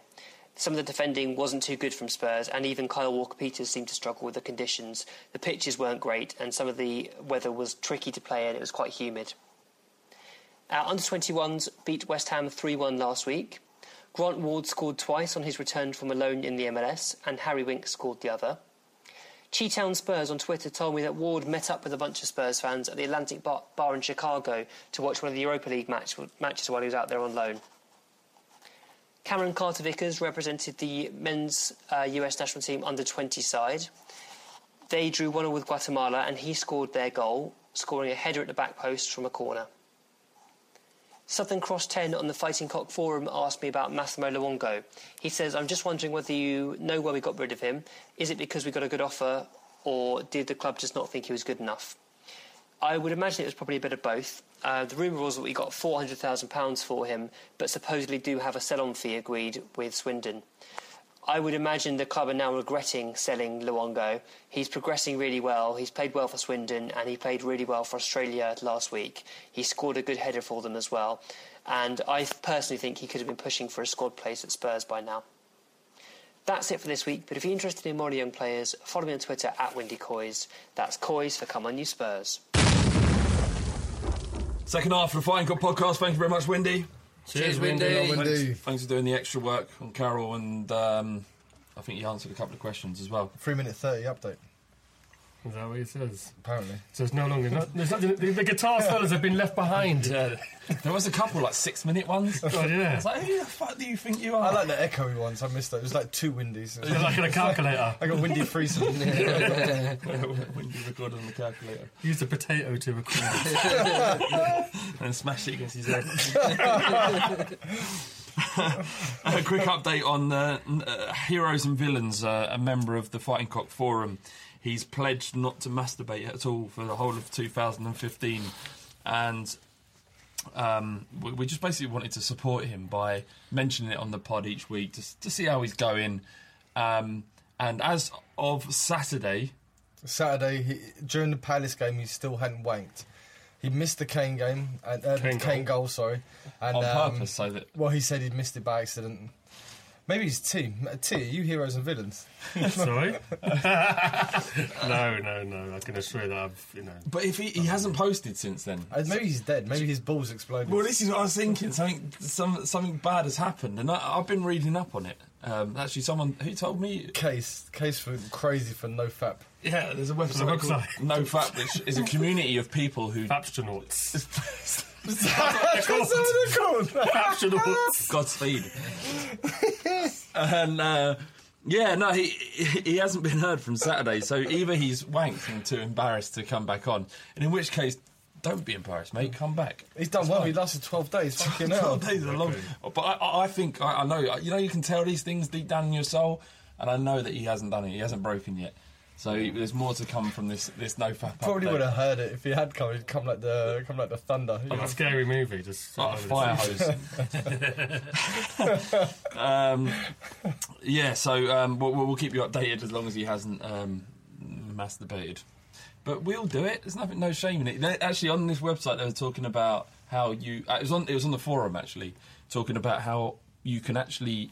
Some of the defending wasn't too good from Spurs, and even Kyle Walker Peters seemed to struggle with the conditions. The pitches weren't great, and some of the weather was tricky to play in, it was quite humid. Our under 21s beat West Ham 3 1 last week. Grant Ward scored twice on his return from a loan in the MLS, and Harry Winks scored the other. Cheetown Spurs on Twitter told me that Ward met up with a bunch of Spurs fans at the Atlantic Bar, bar in Chicago to watch one of the Europa League match, matches while he was out there on loan. Cameron Carter Vickers represented the men's uh, US national team under 20 side. They drew 1 0 with Guatemala and he scored their goal, scoring a header at the back post from a corner. Southern Cross 10 on the Fighting Cock forum asked me about Massimo Luongo. He says, I'm just wondering whether you know why we got rid of him. Is it because we got a good offer, or did the club just not think he was good enough? I would imagine it was probably a bit of both. Uh, the rumour was that we got £400,000 for him, but supposedly do have a sell on fee agreed with Swindon. I would imagine the club are now regretting selling Luongo. He's progressing really well. He's played well for Swindon and he played really well for Australia last week. He scored a good header for them as well. And I personally think he could have been pushing for a squad place at Spurs by now. That's it for this week, but if you're interested in more young players, follow me on Twitter at Windy Coys. That's Coys for Come On You Spurs. Second half of the Fighting Cock podcast. Thank you very much, Windy. Cheers, Windy. Thanks, thanks for doing the extra work on Carroll, and um, I think you answered a couple of questions as well. Three minute thirty update. Is that what he says? Apparently. So it's no longer. Not, there's not, the, the guitar solos have been left behind. Yeah. There was a couple like six minute ones. Oh, yeah. I was like, who the fuck do you think you are? I like the echoey ones. I missed that. It was like two windies. It was like in a calculator. I got windy threesome. Windy recorded on the calculator. Use a potato to record it. and smashed it against his head. a quick update on uh, uh, Heroes and Villains, uh, a member of the Fighting Cock Forum. He's pledged not to masturbate at all for the whole of 2015, and um, we, we just basically wanted to support him by mentioning it on the pod each week to, to see how he's going. Um, and as of Saturday, Saturday he, during the Palace game, he still hadn't wanked. He missed the Kane game, and, uh, Kane Kane, goal. goal. sorry, and On um, purpose, so that- Well, he said he'd missed it by accident. Maybe he's T. T, are you heroes and villains? Sorry? no, no, no. I can assure you that I've, you know. but if he, he hasn't posted since then, Uh, Maybe he's dead. Maybe his balls exploded. Well, this is what I was thinking. Something, some, something bad has happened, and I, I've been reading up on it. Um, actually, someone who told me. Case, case for crazy for no fap. Yeah, there's a website, There's a called website. No Fap, which is a community of people who. Fapstronauts. That's what they're Godspeed. and uh, yeah, no, he he hasn't been heard from Saturday, so either he's wanked and too embarrassed to come back on, and in which case, don't be embarrassed, mate. Come back. He's done well. He lasted 12 days. Fucking hell. Twelve days are long, but I- I, I think I, I know. You know, you can tell these things deep down in your soul, and I know that he hasn't done it. He hasn't broken yet. So there's more to come from this this no fap. Probably update. would have heard it if he had come. He'd come like the come like the thunder. Like a scary movie, just Like a fire hose. um, yeah, so um, we'll, we'll keep you updated as long as he hasn't um, masturbated. But we'll do it. There's nothing, no shame in it. They- Actually, on this website, they were talking about how you. Uh, it was on. It was on the forum actually, talking about how you can actually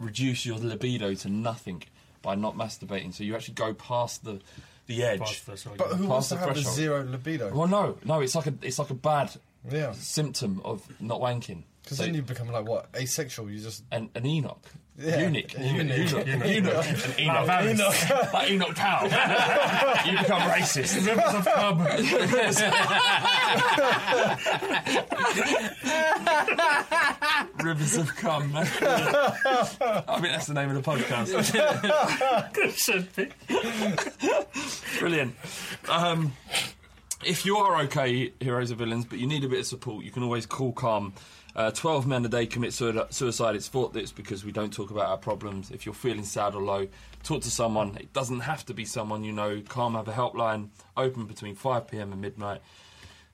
reduce your libido to nothing by not masturbating. So you actually go past the the edge. Past the threshold, But who Past wants the to have a threshold. zero libido? Well, no, no. It's like a it's like a bad Yeah. symptom of not wanking. Because So- then you become like what asexual. You just an, an Enoch. Yeah. Eunuch. Eunuch. Eunuch. Eunuch. Eunuch. Eunuch. An Enoch. Like Enoch. Like Enoch Powell. you become racist. Rivers of Rivers of cum. I think that's the name of the podcast. Should be. Brilliant. Um, if you are okay, heroes or villains, but you need a bit of support, you can always call Calm. Uh, 12 men a day commit suicide. It's thought that it's because we don't talk about our problems. If you're feeling sad or low, talk to someone. It doesn't have to be someone you know. Calm have a helpline open between 5pm and midnight.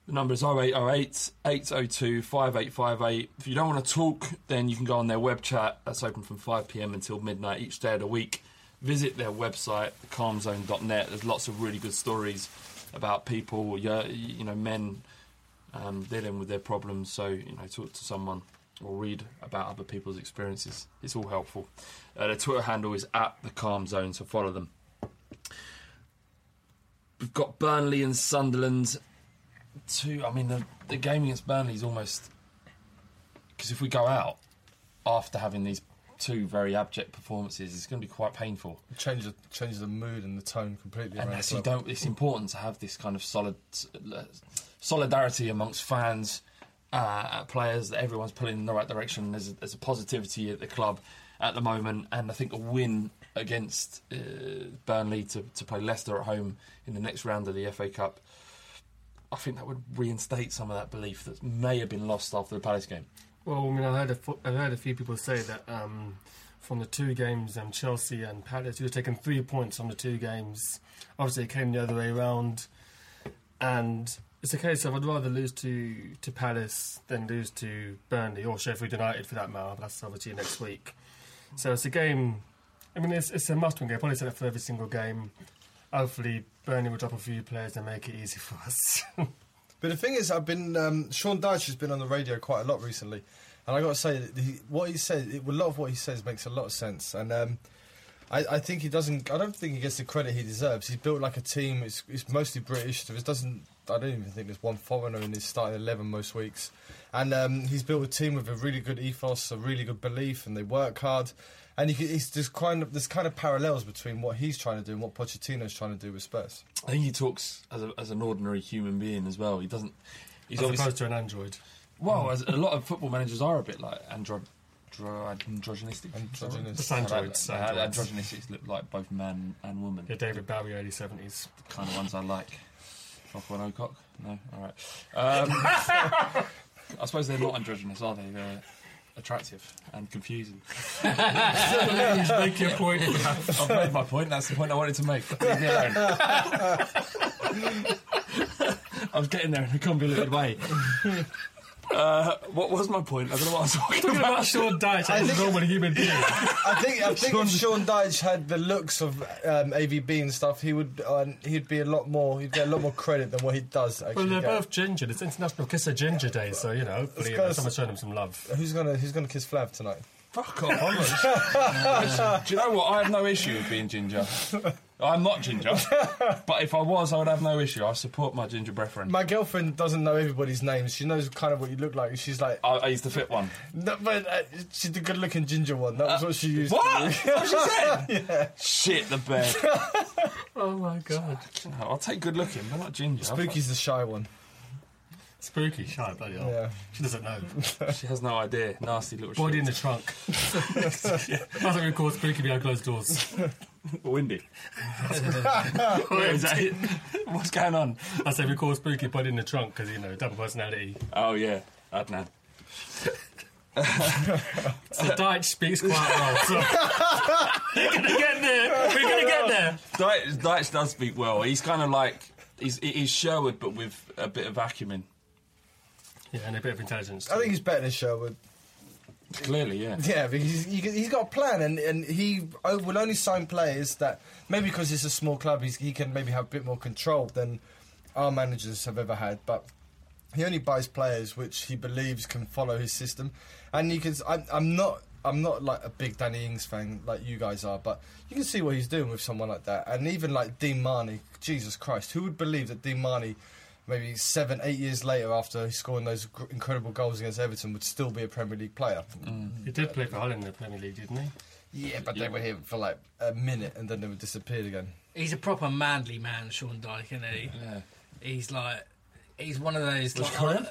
The number is 0808 802 5858. If you don't want to talk, then you can go on their web chat. That's open from 5pm until midnight each day of the week. Visit their website, calmzone.net. There's lots of really good stories about people, you know, men um, dealing with their problems. So, you know, talk to someone or read about other people's experiences. It's all helpful. Uh, their Twitter handle is at the Calm Zone, so follow them. We've got Burnley and Sunderland. Two. I mean, the, the game against Burnley is almost because if we go out after having these two very abject performances, it's going to be quite painful. change the change the mood and the tone completely. And that's, you don't. It's important to have this kind of solid uh, solidarity amongst fans, uh, players. That everyone's pulling in the right direction. There's a, there's a positivity at the club at the moment, and I think a win against uh, Burnley to, to play Leicester at home in the next round of the FA Cup. I think that would reinstate some of that belief that may have been lost after the Palace game. Well, I mean, I heard a, I heard a few people say that um, from the two games, um, Chelsea and Palace, you've taken three points from the two games. Obviously, it came the other way around, and it's a case of I'd rather lose to to Palace than lose to Burnley or Sheffield United for that matter. That's obviously next week. So it's a game. I mean, it's, it's a must-win game. Probably set that for every single game. Hopefully, Burnley will drop a few players and make it easy for us. But the thing is, I've been um, Sean Dyche has been on the radio quite a lot recently, and I got to say that he, what he says, it, a lot of what he says makes a lot of sense, and um, I, I think he doesn't. I don't think he gets the credit he deserves. He's built like a team. It's, it's mostly British. There doesn't. I don't even think there's one foreigner in his starting eleven most weeks, and um, he's built a team with a really good ethos, a really good belief, and they work hard. And you can, it's just kind of there's kind of parallels between what he's trying to do and what Pochettino's trying to do with Spurs. I think he talks as, a, as an ordinary human being as well. He doesn't. He's As obviously opposed to an android. Well, as a lot of football managers are a bit like andro- dro- androgynistic. Androgynous. Just androids, Like, androids. androgynistics look like both man and woman. Yeah, David Bowie, early 70s. The kind of ones I like. Rockwell Ocock? No? Alright. Um, I suppose they're not androgynous, are they? They're attractive and confusing. Make your point. I've made my point. That's the point I wanted to make. Leave me alone. I was getting there in a convoluted way. Uh, what was my point? I don't know what I was talking Talking about. about Sean Dyche I as a think- normal human being. I think I think if Sean Dyche had the looks of um, AVB and stuff, he would uh, he'd be a lot more. He'd get a lot more credit than what he does. Actually, Well, they're get. both ginger. It's International Kiss a Ginger Day, so you know, hopefully Let's uh, go- someone's showing him some love. Who's gonna Who's gonna kiss Flav tonight? Fuck off. Do you know what? I have no issue with being ginger. I'm not ginger, but if I was, I would have no issue. I support my ginger brethren. My girlfriend doesn't know everybody's names. She knows kind of what you look like. She's like, I, I used to fit one. no, but uh, she's the good-looking ginger one. That was what she used. What? To That's what she said? yeah. Shit the bed. Oh my god. I'll take good looking, but not ginger. Spooky's the shy one. Spooky, shy, bloody hell. Yeah. She doesn't know. She has no idea. Nasty little Body in the trunk. That's what we call Spooky behind closed doors. Windy. Wait, is that it? What's going on? I say we call Spooky body in the trunk because, you know, double personality. Oh yeah, Adnan. So Dyche speaks quite well, so... We're gonna get there! We're gonna get there! Dyche, Dyche does speak well. He's kind of like he's he's Sherwood, but with a bit of acumen. Yeah, and a bit of intelligence. I think he's better than Sherwood. Clearly, yeah. Yeah, because he's, he- he's got a plan, and, and he oh, will only sign players that maybe because it's a small club, he's, he can maybe have a bit more control than our managers have ever had. But he only buys players which he believes can follow his system, and you can. s- I'm, I'm not. I'm not like a big Danny Ings fan like you guys are, but you can see what he's doing with someone like that, and even like Dean Marney. Jesus Christ, who would believe that Dean Marney? Maybe seven, eight years later, after scoring those gr- incredible goals against Everton, would still be a Premier League player. Mm. He did play for Hull in the Premier League, didn't he? Yeah, but they were here for like a minute and then they would disappeared again. He's a proper manly man, Sean Dyke, isn't he? Yeah. He's like, he's one of those. What's Like, your name?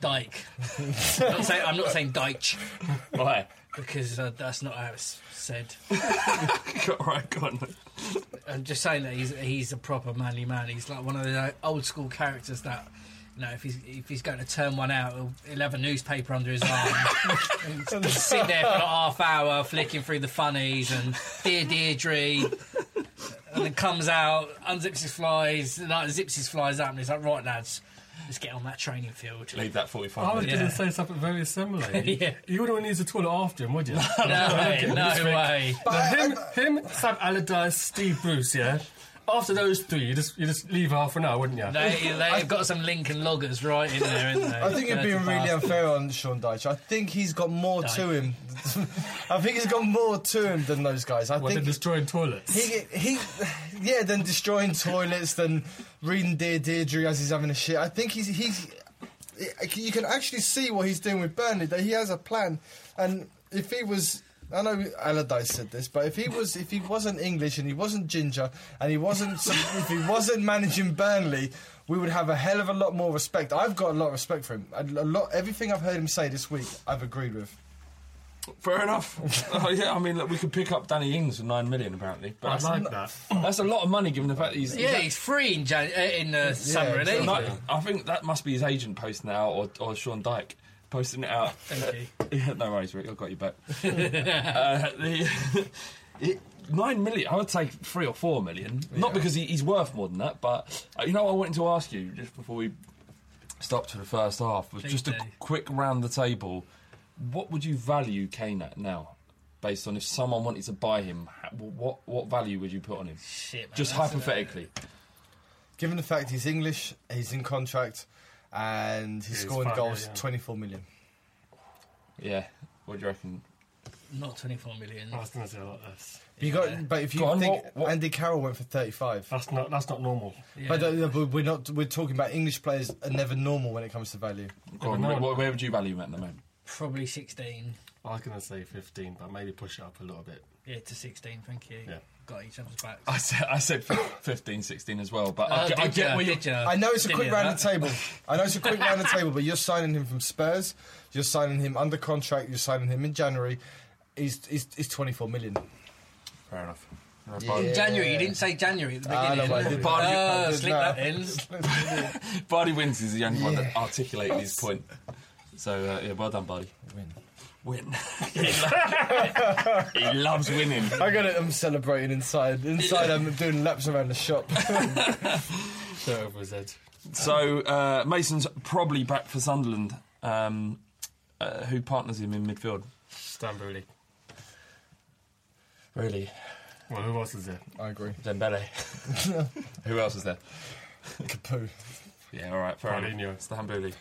Dyke. I'm, not saying, I'm not saying Dyche Why? Because uh, that's not how it's said. right, go on. I'm just saying that he's he's a proper manly man. He's like one of the old school characters that. You know, if he's if he's going to turn one out, he'll, he'll have a newspaper under his arm, and sit there for a half hour flicking through the funnies and dear Deirdre, and then comes out, unzips his flies, like zips his flies up, and he's like, "Right, lads, let's get on that training field." Leave that forty-five. I was minutes. going to say something very similar. Yeah. You wouldn't want to use the toilet after him, would you? No way, no way. Now, him, him, Sam Allardyce, Steve Bruce, yeah? After those three, you just you just leave half an hour, wouldn't you? They, they've got some Lincoln loggers right in there, haven't they? I think you're Dirty being really bastards. unfair on Sean Dyche. I think he's got more to him. I think he's got more to him than those guys. I What, they're think destroying toilets? he, he, yeah, than destroying toilets, than reading Dear Deirdre as he's having a shit. I think he's he's. You can actually see what he's doing with Burnley. That he has a plan, and if he was. I know Allardyce said this, but if he was, if he wasn't English and he wasn't ginger and he wasn't, if he wasn't managing Burnley, we would have a hell of a lot more respect. I've got a lot of respect for him. A, a lot, everything I've heard him say this week, I've agreed with. Fair enough. oh, yeah, I mean, look, we could pick up Danny Ings for nine million apparently. But I like that. that's a lot of money given the fact that he's. Yeah, he's free in, Jan- uh, in uh, summer, isn't he? I think that must be his agent post now, or, or Sean Dyke posting it out. Thank you. Yeah, no worries, Rick. I've got you back. uh, the, it, nine million. I would take three or four million. Not because he, he's worth more than that, but uh, you know, what I wanted to ask you just before we stopped for the first half was Please just a quick round the table. What would you value Kane at now? Based on if someone wanted to buy him, what what value would you put on him? Shit, man, Just hypothetically. Given the fact he's English, he's in contract, and he's he's scoring five goals, million. 24 million. Yeah. What do you reckon? Not 24 million. I was going to say a lot less. You got, but if you Go on, think what- what- Andy Carroll went for 35. That's not that's not normal. Yeah. But, uh, but we're not. We're talking about English players are never normal when it comes to value. Go on, no Rick, where would you value him at the moment? Probably 16. I was going to say 15, but maybe push it up a little bit. Yeah, to 16, thank you. Yeah. Got each other's backs. I said I said 15, 16 as well, but I, Oh, get- I get where you. Did ya? I know it's a Didn't quick hear round of that. the table. I know it's a quick round the table, but you're signing him from Spurs. You're signing him under contract. You're signing him in January. He's he's, he's 24 million. Fair enough. In January, you didn't say January at the Ah, beginning. no, I didn't. Barney- Oh, slip not. that in. Bardi wins is the only one that articulated his point. So uh, yeah, well done, Bardi. Win. Win. he, lo- he loves winning. I got it. I'm celebrating inside. Inside, I'm doing laps around the shop. Shut up, was it? So uh, Mason's probably back for Sunderland. Um, uh, who partners him in midfield? Stambouli. Really? Well, who else is there? I agree. Dembele. who else is there? Capoue. Yeah, all right, fair enough. Paulinho. Stambouli.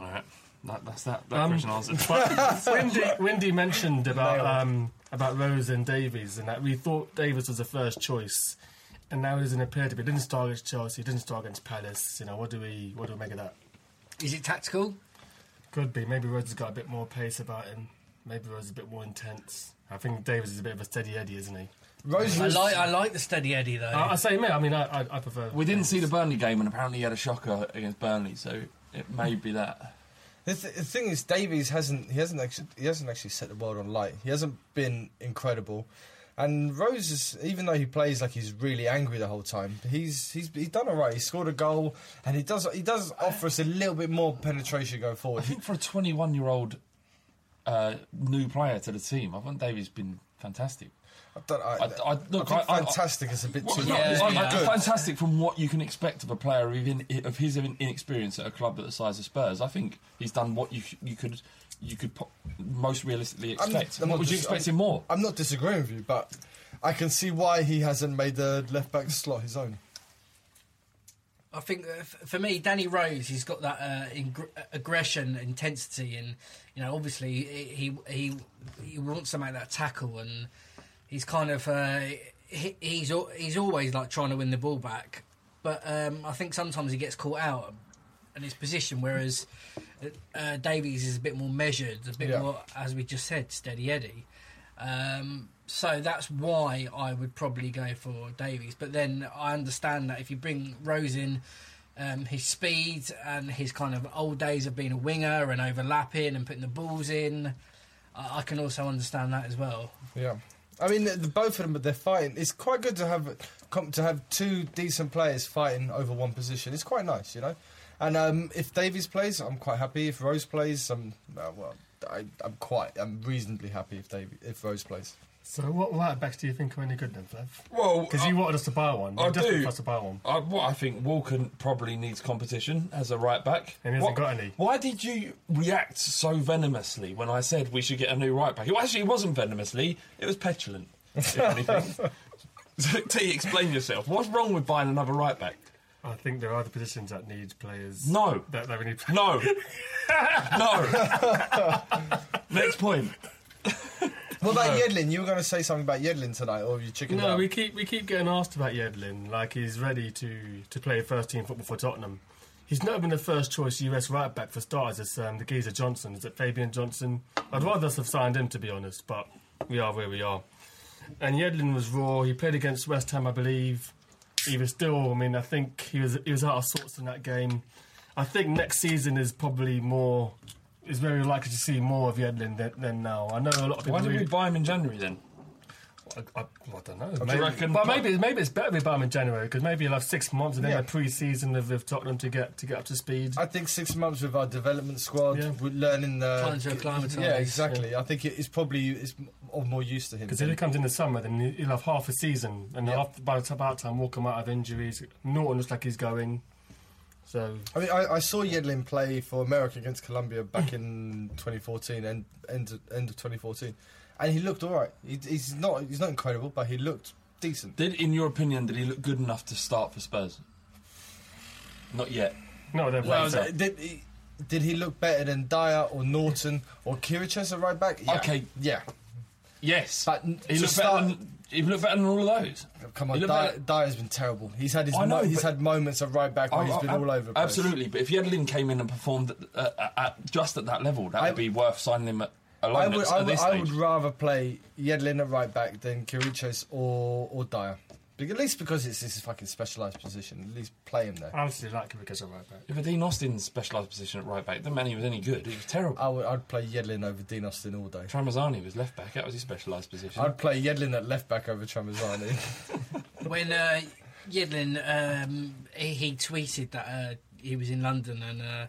All right, that, that's that. That Um, question answered. But Wendy, Wendy mentioned about um, about Rose and Davies, and that we thought Davies was the first choice, and now he doesn't appear to be. Didn't start against Chelsea, didn't start against Palace. You know, what do we what do we make of that? Is it tactical? Could be. Maybe Rose has got a bit more pace about him. Maybe Rose is a bit more intense. I think Davies is a bit of a steady Eddie, isn't he? Rose I like I like the steady Eddie though. I, I say me. I mean, I, I, I prefer. we didn't see the Burnley game, and apparently he had a shocker against Burnley, so it may be that. The, th- the thing is, Davies hasn't he hasn't actually he hasn't actually set the world on light. He hasn't been incredible, and Rose is even though he plays like he's really angry the whole time, he's he's he's done all right. He scored a goal, and he does he does offer us a little bit more penetration going forward. I think for a 21 year old uh, new player to the team, I think Davies been fantastic. I, don't, I, I, I, look, I think I- I- fantastic is a bit Well, too no, it's I- been I- good. fantastic from what you can expect of a player of, in, of his inexperience at a club at the size of Spurs. I think he's done what you you could you could po- most realistically I'm- expect. I'm what not would you dis- expect I'm- him more? I'm not disagreeing with you, but I can see why he hasn't made the left back slot his own. I think uh, f- for me, Danny Rose, he's got that uh, ing- aggression, intensity, and you know, obviously he he he wants to make that tackle, and he's kind of uh, he, he's he's always like trying to win the ball back, but um, I think sometimes he gets caught out in his position, whereas uh, Davies is a bit more measured, a bit Yeah. more, as we just said, steady Eddie. Um, so that's why I would probably go for Davies. But then I understand that if you bring Rose in, um, his speed and his kind of old days of being a winger and overlapping and putting the balls in, I, I can also understand that as well. Yeah, I mean, both of them, they're fighting. It's quite good to have to have two decent players fighting over one position. It's quite nice, you know. And um, if Davies plays, I'm quite happy. If Rose plays, I'm uh, well. I, I'm quite. I'm reasonably happy if Davies, if Rose plays. So what right backs do you think are any good then, Flav? Well, because you wanted us to buy one. I You do. want us to buy one. I, well, I think Walker probably needs competition as a right back. And he hasn't What- got any. Why did you react so venomously when I said we should get a new right back? Well, actually, it wasn't venomously. It was petulant. If anything. T, explain yourself. What's wrong with buying another right back? I think there are other positions that need players. No. That, that we need. No. no. Next point. What about Yedlin? You were going to say something about Yedlin tonight, or you chicken No, out? we keep we keep getting asked about Yedlin, like he's ready to to play first team football for Tottenham. He's not been the first choice US right back for starters. It's um, the geezer Johnson. Is it Fabian Johnson? I'd rather us have signed him to be honest, but we are where we are. And Yedlin was raw. He played against West Ham, I believe. He was still. I mean, I think he was he was out of sorts in that game. I think next season is probably more. Is very likely to see more of Yedlin than, than now. I know a lot of people. Why did we really- buy him in January then? I, I, I don't know. Do Maybe, reckon- but maybe maybe it's better we buy him in January because maybe you'll have six months and then Yeah. a pre-season of, of Tottenham to get to get up to speed. I think six months with our development squad, Yeah. we're learning the. Trying to acclimatise. Yeah, exactly. I think it's probably it's of more use to him. Because if he comes in the summer, then he- he'll have half a season, and Yeah. after, by the time, about time, we'll come out of injuries. Norton looks like he's going. So I mean, I, I saw Yedlin play for America against Colombia back in 2014, end end of, end of 2014, and he looked all right. He, he's not he's not incredible, but he looked decent. Did, in your opinion, did he look good enough to start for Spurs? Not yet. no, they're Well, better. did he, did he look better than Dyer or Norton or Kirich as a right back? Yeah. Okay. yeah. Yes. But he to looked start- better than he looked better than all of those. Oh, come on, Dyer, Dyer's been terrible. He's had his I know, mo- he's had moments of right back where I- he's been I- all over. Absolutely, but if Yedlin came in and performed at, at, at, just at that level, that would be worth signing him at, alone I at, would, at I, would, this I would rather play Yedlin at right back than Chiriches or or Dyer. Be- At least because it's this fucking specialised position. At least play him there. I honestly like him because of right back. If Dean Austin's specialised position at right back, the man he was any good. He was terrible. I would, I'd play Yedlin over Dean Austin all day. Tramezzani was left back. That was his specialised position. I'd play Yedlin at left back over Tramezzani. when uh, Yedlin um, he, he tweeted that uh, he was in London and uh,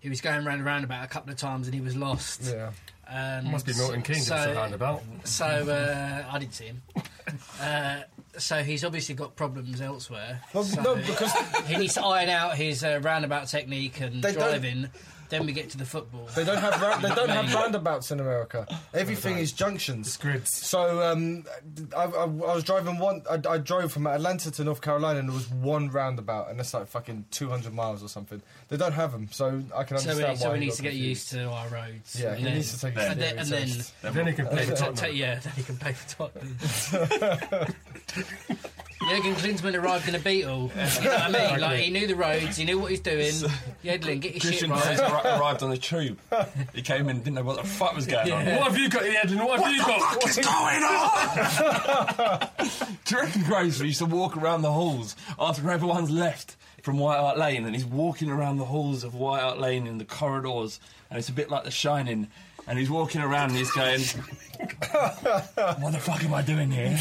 he was going round and roundabout a couple of times and he was lost. Yeah. Um, Must be Milton Keynes so, that's a roundabout. So uh, I didn't see him. So he's obviously got problems elsewhere. Well, So no, because- he needs to iron out his uh, roundabout technique and They driving. Then we get to the football. They don't have ra- they don't have roundabouts in America. Everything is junctions. grids. So um, I, I, I was driving one. I, I drove from Atlanta to North Carolina, and there was one roundabout, and it's like fucking two hundred miles or something. They don't have them, so I can So understand we, so why we he need got to get confused. used to our roads. Yeah, and he then- needs to take a and then, and then, serious test. Then he can play for Ta- ta- Tottenham. yeah, then he can play for Tottenham. Jurgen Klinsmann arrived in a Beetle. You know what I mean? Like he knew the roads, he knew what he's doing. Yedlin, get your Christian shit Gray's right. arri- arrived on the tube. He came in, didn't know what the fuck was going on. What have you got, Edlin? What have you got? What is going on? Do you reckon Graves used to walk around the halls after everyone's left from White Hart Lane and he's walking around the halls of White Hart Lane in the corridors and it's a bit like The Shining and he's walking around and he's going, What the fuck am I doing here?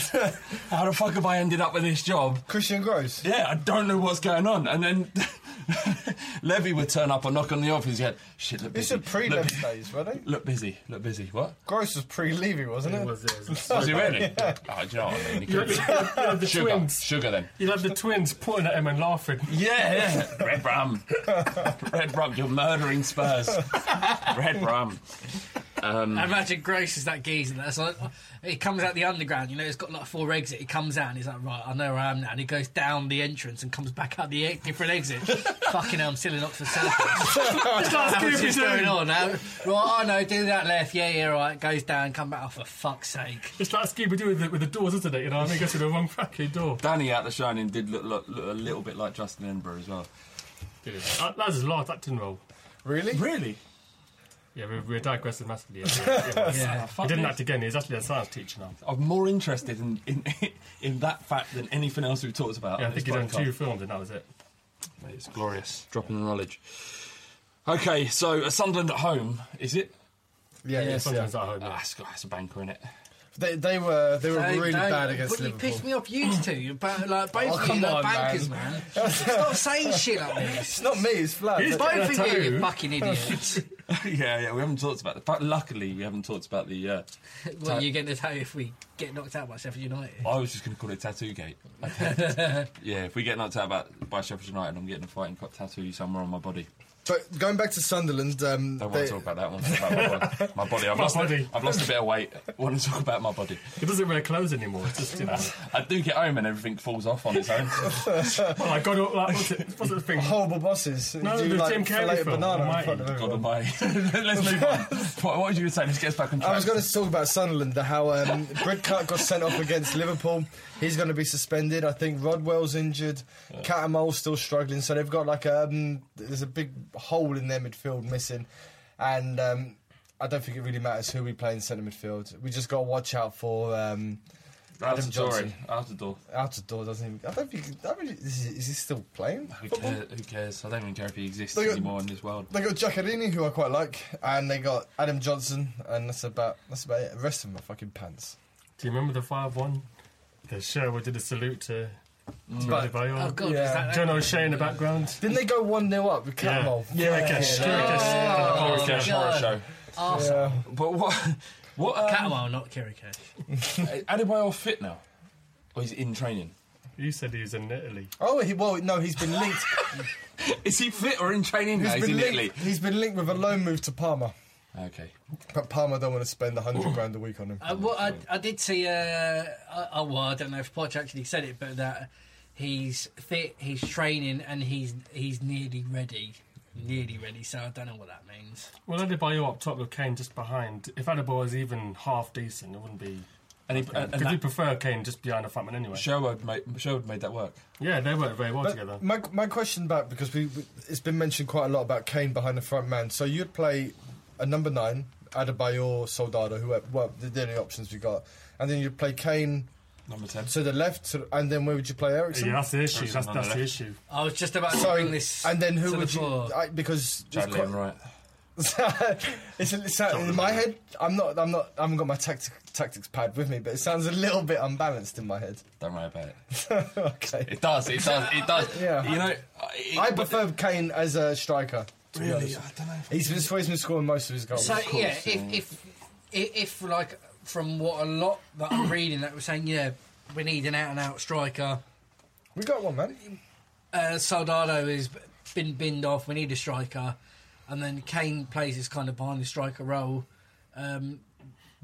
How the fuck have I ended up with this job? Christian Gross. Yeah, I don't know what's going on. And then Levy would turn up or knock on the office. He had, shit, look This busy. is pre look, Lev days, were they? look busy, look busy. What? Gross was pre Levy, wasn't it? It was, it was. Was he really? Oh, do you know what I mean? He You could had, have the, you had the Sugar. twins. Sugar then. You had the twins pointing at him and laughing. Yeah, yeah. Red rum. Red rum. You're murdering Spurs. Red rum. Um, I imagine Grace is that geezer that's like, he comes out the underground, you know, it's got like four exits. He comes out and he's like, right, I know where I am now. And he goes down the entrance and comes back out the e- different exit. Fucking hell, I'm still in Oxford Circus. It's like What's Scooby going on now? Right, I know, do that left. Yeah, yeah, right. Goes down, come back. Oh, for fuck's sake. It's like Scooby Doo with, the- with the doors, isn't it? You know what I mean? Goes to the wrong fucking door. Danny out the Shining did look, look, look a little bit like Justin Edinburgh as well. Uh, that was his last acting role. Really? Really? Yeah, we're, we're digressing massively. Yeah, yeah, yeah. Yeah. He didn't act again. He's actually a science teacher now. I'm more interested in, in in that fact than anything else we've talked about. Yeah, I think this he's done two films and that was it. It's glorious. Dropping the knowledge. Okay, so Sunderland at home, is it? Yeah, yes, yeah. Sometimes at home. Ah, Yeah. it's got it's a banker in it. They, they were they were Don't- really don't- bad against but you Liverpool. pissed me off, you two. About, like, both Oh, of you come like on, bankers, man. man. Stop saying shit like this. It's not me, it's Flav. He's Both of you, you fucking idiots. yeah, yeah, we haven't talked about the. But luckily, we haven't talked about the. Uh, what are you going to tell if we get knocked out by Sheffield United? I was just going to call it Tattoo Gate. yeah, if we get knocked out about, by Sheffield United, I'm getting a fighting cock tattoo somewhere on my body. But going back to Sunderland, um, Don't want they, to talk about that one. About my body. My body. I've My lost. body. I've lost a bit of weight. I want to talk about my body. He doesn't wear clothes anymore. It's just, you know. I do get home and everything falls off on its own. well, I got all, like, what's it, what's the thing? horrible bosses. No, Do the like Jim Carrey fillet film, banana in Almighty. God everyone. almighty. Let's move on. What, what was you going to say? Let's get us back on track. I was going to talk about Sunderland, the how um, Bridcut got sent off against Liverpool. He's going to be suspended. I think Rodwell's injured. Cattermole's still struggling. So they've got like um, there's a big hole in their midfield missing, and um, I don't think it really matters who we play in centre midfield. We just got to watch out for um, Out Adam the door. Johnson. Out the door. out the door. Doesn't even, I don't think. I don't is, he, is he still playing? Who cares? Who cares? I don't even care if he exists got- anymore in this world. They got Giaccherini, who I quite like, and they got Adam Johnson, and that's about that's about it. The rest of them are fucking pants. Do you remember the 5 1? The Sherwood did a salute to. To But- Adebayor. Oh, God, Yeah. is that John O'Shea in the background. Didn't they go one 0 up with Yeah. Cattermole? Chiriches. Chiriches. Oh, Chiriches. Chiriches horror God. show. Arsehole. But what? What? Um, Cattermole, not Chiriches. Adebayor fit now, or he's in training? You said he was in Italy. Oh, he, well, no, he's been linked. Is he fit or in training now? he's He's been in Italy. linked. He's been linked with a loan move to Parma, Okay. but Parma don't want to spend a hundred grand a week on him. Uh, well, I, I did see. Uh, uh, oh, well, I don't know if Poch actually said it, but that he's fit, he's training, and he's he's nearly ready. Nearly ready, so I don't know what that means. Well, Adebayor up top with Kane just behind. If Adebayor is even half decent, it wouldn't be. And he Because and, and we that, prefer Kane just behind the front man anyway. Sherwood made Sherwood made that work. Yeah, they work very well But together. my my question back because we, we it's been mentioned quite a lot about Kane behind the front man. So you'd play a number nine, Adebayor, Soldado, whoever. Well, the the only options we got, and then you'd play Kane Number ten. to the left, to, and then where would you play Eriksen? Yeah, that's the issue. That's, that's the the issue. I was just about to So, bring this. and then who to would the you? floor. I, because it's Chad quite- Lane, right? it's, it's, in my head. I'm not. I'm not. I haven't got my tactic, tactics pad with me, but it sounds a little bit unbalanced in my head. Don't worry about it. okay. It does. It does. It does. Yeah. You know, it, I but- prefer Kane as a striker to be Really? honest. I don't know. He's been, he's been scoring most of his goals. So yeah, if, if if if like from what a lot that I'm reading that was saying, yeah, we need an out and out striker. We got one, man. Uh, Soldado has been binned off. We need a striker, and then Kane plays this kind of behind the striker role. Um,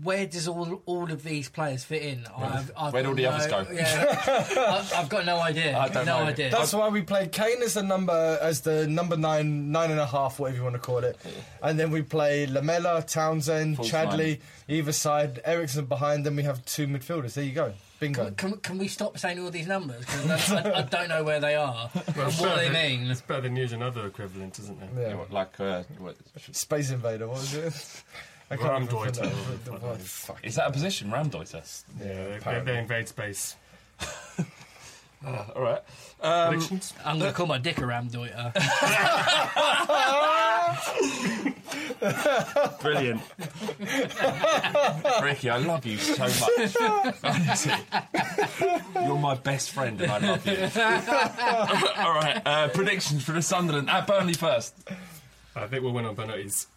where does all all of these players fit in? I've, I've Where do got all the others no- go? Yeah, I, I've got no idea. I don't no know. idea. That's why we played Kane as the number as the number nine, nine and a half, whatever you want to call it, and then we play Lamela, Townsend, False Chadli, either side, Eriksen behind. Then we have two midfielders. There you go, bingo. Can, can we stop saying all these numbers? Because I, I don't know where they are Well, and what better they than- mean. It's better than using other equivalents, isn't it? Yeah. What, like, uh, what, Space Invader. What was it? I Ram remember Deuter. the- the- the- fuck. is that a position, Raumdeuter? Yeah, they, they, they invade space. Uh, all right. Um, Predictions? I'm going to call my dick a Raumdeuter. Brilliant. Ricky, I love you so much. Honestly. You're my best friend and I love you. All right, uh, predictions for the Sunderland. At Burnley first. I think we'll win on penalties.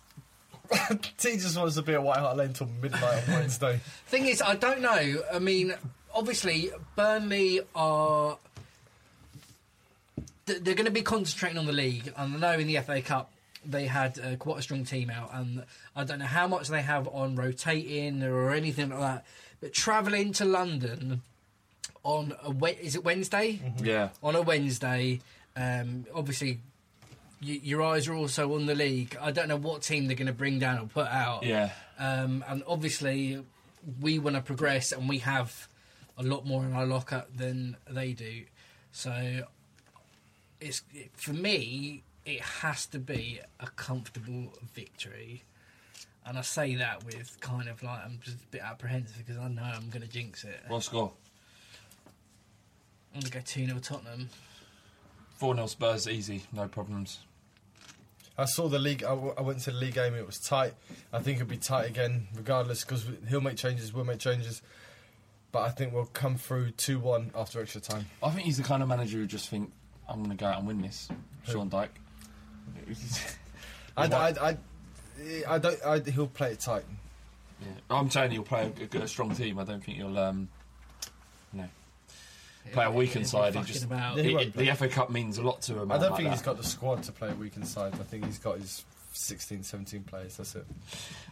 T just wants to be at White Hart Lane until midnight on Wednesday. Thing is, I don't know. I mean, obviously, Burnley are. th- They're going to be concentrating on the league. And I know in the FA Cup they had uh, quite a strong team out, and I don't know how much they have on rotating or anything like that. But travelling to London on a Wed- is it Wednesday? Yeah. on a Wednesday. Um, obviously, y- your eyes are also on the league. I don't know what team they're going to bring down or put out. Yeah. Um, and obviously, we want to progress, and we have a lot more in our locker than they do. So, it's for me, it has to be a comfortable victory. And I say that with kind of like I'm just a bit apprehensive because I know I'm going to jinx it. What score? I'm going to go 2 0 Tottenham. 4 0 Spurs, easy, no problems. I saw the league. I, w- I went to the league game. It was tight. I think it'll be tight again, regardless, because he'll make changes. We'll make changes. But I think we'll come through two one after extra time. I think he's the kind of manager who just think, I'm going to go out and win this. Sean Dyche. I, I, I, I don't. I, he'll play it tight. Yeah. I'm saying he'll play a, a strong team. I don't think he'll, um, no, play a weakened He'll side. He just, about. He he- the FA Cup means a lot to him. I don't think he's got the squad to play a weekend side. I think he's got his 16, 17 players. That's it.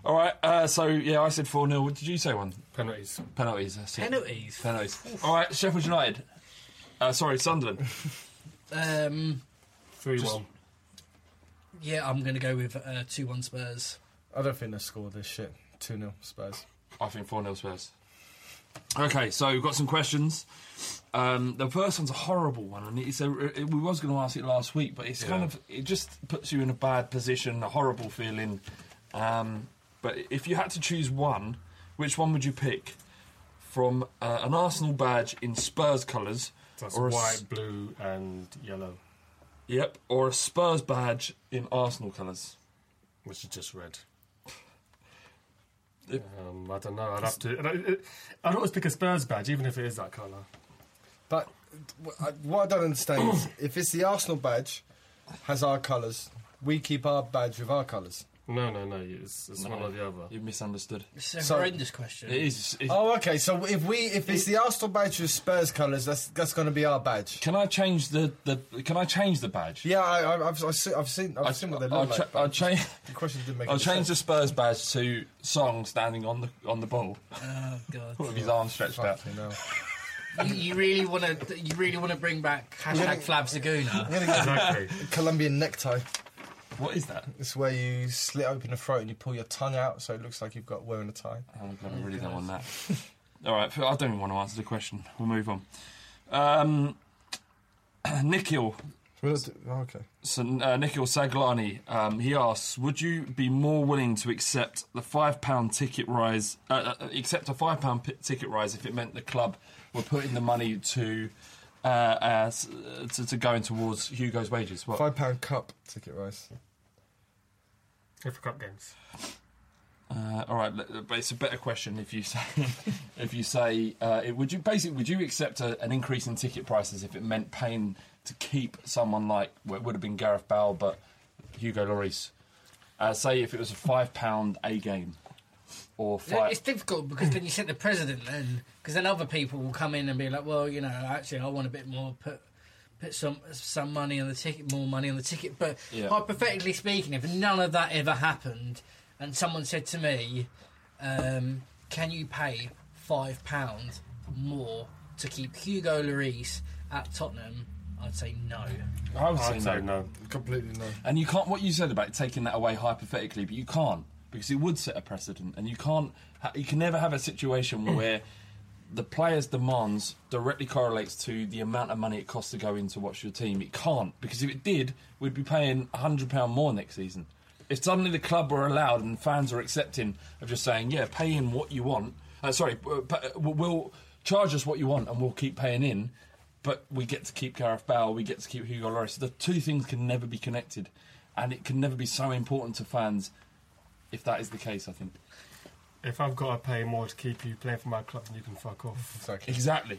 All right, uh, so yeah, I said 4 0. What did you say one? Penalties. Penalties. That's it. Penalties. Penalties. All right, Sheffield United. Uh, sorry, Sunderland. Um, 3 Just- 1. yeah, I'm going to go with uh, 2 1 Spurs. I don't think they score this shit. Two 0 Spurs. I think 4 0 Spurs. Okay, so we've got some questions. Um, the first one's a horrible one, and it's a, it, we was going to ask it last week, but it's kind of it just puts you in a bad position, a horrible feeling. Um, but if you had to choose one, which one would you pick? From uh, an Arsenal badge in Spurs colours, That's or a white, blue, and yellow, Yep, or a Spurs badge in Arsenal colours. which is just red. It- Um, I don't know. I'd have to. I'd, I'd always pick a Spurs badge, even if it is that colour. But what I don't understand is if it's the Arsenal badge, has our colours, we keep our badge with our colours. No, no, no. It's, it's one or the other. You've misunderstood. It's a So- horrendous question. It is. it- Oh, okay. So if we if it's the Arsenal badge with Spurs colours, that's that's going to be our badge. Can I change the, the Can I change the badge? Yeah, I, I, I've, I've seen I've seen I've seen what they I'll, look like. cha- I'll change. the question didn't make I'll any change the sense. Spurs badge to Song standing on the on the ball Oh god! with his arms stretched out. Fucking hell. you, you really want to? You really want to bring back hashtag Flav Zaguna? I'm gonna get Exactly. a Colombian necktie. What is that? It's where you slit open the throat and you pull your tongue out, so it looks like you've got wearing a tie. Oh god, I really don't want that. All right, I don't even want to answer the question. We'll move on. Um, Nikhil, Oh, okay. so, uh, Nikhil Saglani, um, he asks, would you be more willing to accept the five pound ticket rise, uh, uh, accept a five pound ticket rise if it meant the club were putting the money to uh, uh, uh, to, to going towards Hugo's wages? What? Five pound cup ticket rice. FA Cup games. Uh, all right, but it's a better question if you say if you say uh, it, would you basically would you accept a, an increase in ticket prices if it meant paying to keep someone like well, it would have been Gareth Bale, but Hugo Lloris. Uh, say if it was a five pound a game, or Yeah, five. It's difficult because then you set the president, then because then other people will come in and be like, well, you know, actually, I want a bit more. Put put some some money on the ticket, more money on the ticket. But Yeah. hypothetically speaking, if none of that ever happened, and someone said to me, um, "Can you pay five pounds more to keep Hugo Lloris at Tottenham?" I'd say no. I would say I'd no. say no. Completely no. And you can't. What you said about taking that away hypothetically, but you can't because it would set a precedent, and you can't. Ha- you can never have a situation where the player's demands directly correlates to the amount of money it costs to go in to watch your team. It can't because if it did, we'd be paying hundred pound more next season. If suddenly the club were allowed and fans are accepting of just saying, "Yeah, pay in what you want," uh, sorry, we'll- we'll charge us what you want, and we'll keep paying in but we get to keep Gareth Bale, we get to keep Hugo Lloris. The two things can never be connected, and it can never be so important to fans if that is the case. I think If I've got to pay more to keep you playing for my club, then you can fuck off. Exactly. exactly.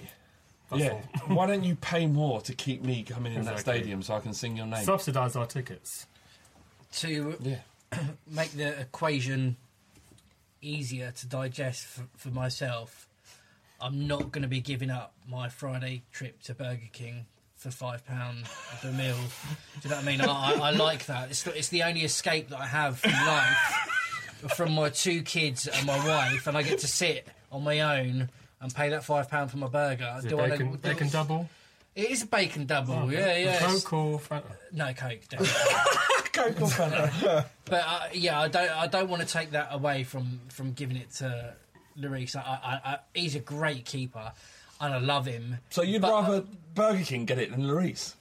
That's yeah. all. Why don't you pay more to keep me coming in that stadium so I can sing your name? Subsidise our tickets. To yeah. make the equation easier to digest for, for myself, I'm not going to be giving up my Friday trip to Burger King for five pound a meal. Do you know what I mean? I, I, I like that. It's it's the only escape that I have from life, from my two kids and my wife, and I get to sit on my own and pay that five pound for my burger. Is it Do I bacon, do- bacon double? It is a bacon double. Oh, yeah, yeah. it's- Coke or Fanta? No Coke. Definitely. Coke or Fanta? But uh, yeah, I don't. I don't want to take that away from from giving it to Lloris. I, I, I, he's a great keeper, and I love him. So you'd But- rather Burger King get it than Lloris?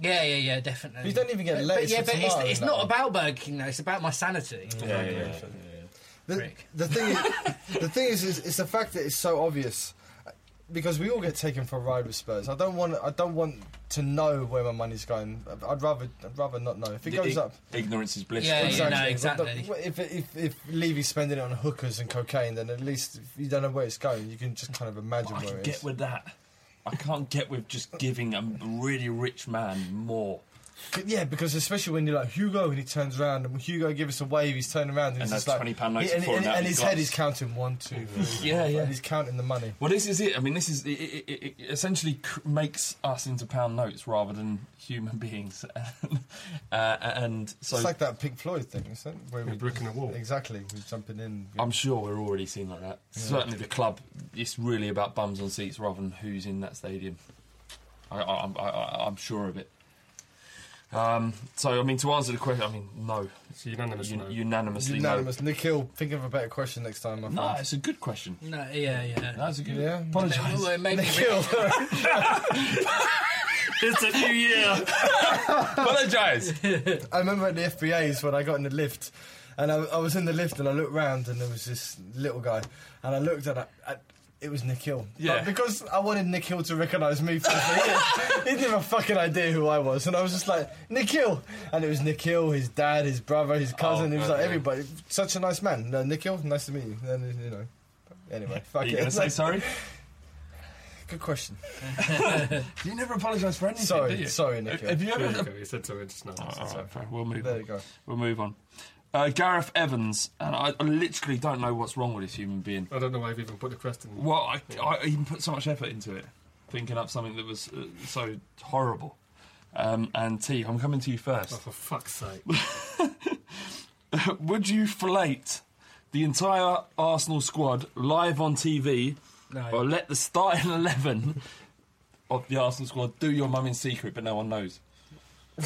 Yeah, yeah, yeah, definitely. You don't even get But- lettuce But, yeah, but it's, it's not that about Burger King though. It's about my sanity. Yeah, yeah, yeah. The, the thing, is, the thing is, is, it's the fact that it's so obvious because we all get taken for a ride with Spurs. I don't want, I don't want to know where my money's going. I'd rather, I'd rather not know. If it The goes ig- up, Ignorance is bliss. Yeah, right? yeah, no, exactly. the- if, if if Levy's spending it on hookers and cocaine, then at least if you don't know where it's going, you can just kind of imagine I where can it get with that. I can't get with just giving a really rich man more. C- Yeah, because especially when you're like Hugo and he turns around and Hugo gives us a wave, he's turning around and, And he's that's just like, £20 notes he- and, falling and, out and his his glass. head is counting one, two, three, Yeah, yeah. and he's counting the money. Well, this is it. I mean, this is it, it, it, it essentially cr- makes us into pound notes rather than human beings, uh, and so it's like that Pink Floyd thing, isn't it? Where A brick in a wall. Exactly, we're jumping in. I'm sure we're already seeing like that. Certainly, the club. It's really about bums on seats rather than who's in that stadium. I, I, I, I, I'm sure of it. Um, so, I mean, to answer the question, I mean, no. It's unanimous Un- no. Unanimously, Unanimous. Nikhil, think of a better question next time, my no. No, it's a good question. No, yeah, yeah. That's a good. Yeah. Apologise. Well, it made me Nick it's a new year. Apologise. I remember at the FBA's when I got in the lift, and I, I was in the lift and I looked round and there was this little guy, and I looked at, at it was Nikhil. Yeah. But because I wanted Nikhil to recognise me for the thing, he didn't have a fucking idea who I was, and I was just like Nikhil, and it was Nikhil, his dad, his brother, his cousin. Oh, it was God, like everybody. Such a nice man. No, Nikhil, nice to meet you. And, you know. Anyway, fuck Are you it. going to say sorry? Good question. You never apologise for anything, Sorry, do you? sorry, Nick. Have you There ever? you go. You said sorry just now. Oh, all right, fine. We'll move There on. you go. We'll move on. Uh, Gareth Evans, and I, I literally don't know what's wrong with this human being. I don't know why I've even put the question. Well, I, I even put so much effort into it, thinking up something that was uh, so horrible. Um, and T, I'm coming to you Oh, first. for fuck's sake. Would you fillet the entire Arsenal squad live on TV, No. or let the starting eleven of the Arsenal squad do your mum in secret, but no one knows?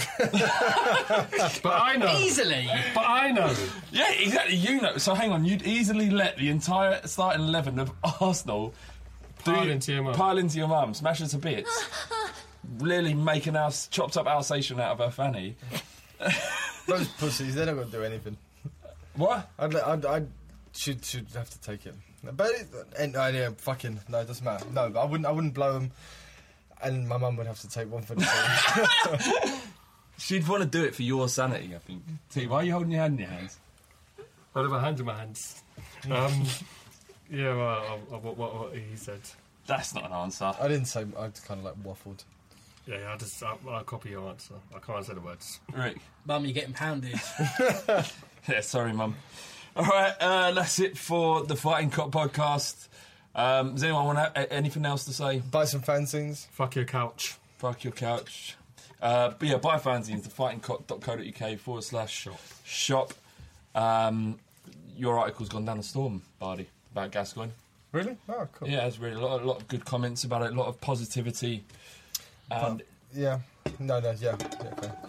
But I know. Easily. But I know. Yeah, exactly. You know. So hang on. You'd easily let the entire starting eleven of Arsenal Pile do- into your mum. Pile into your mum, smash her to bits. really make an Als- chopped up Alsatian out of her fanny. Those pussies, they're not going to do anything. What? I'd, let- I'd, I'd should should have to take it. But it, and, uh, yeah, fucking no, it doesn't matter. No, I wouldn't. I wouldn't blow them. And my mum would have to take one for the team. She'd want to do it for your sanity, I think. T, why are you holding your hand in your hands? I have my hand in my hands. Um, yeah, well, uh, uh, what, what, what he said. That's not an answer. I didn't say. I kind of like waffled. Yeah, I just I'll, I'll copy your answer. I can't say the words. Rick. Mum, you're getting pounded. Yeah, sorry, mum. All right, uh, that's it for the Fighting Cock podcast. Um, does anyone want to, anything else to say? Buy some fanzines. Fuck your couch. Fuck your couch. Uh, but yeah, buy fanzines, thefightingcock.co.uk forward slash shop. shop. Um, your article's gone down the storm, Bardi, about Gascoigne. Really? Oh, cool. Yeah, it's really a lot, a lot of good comments about it, a lot of positivity. And Yeah. No, no, yeah. yeah okay.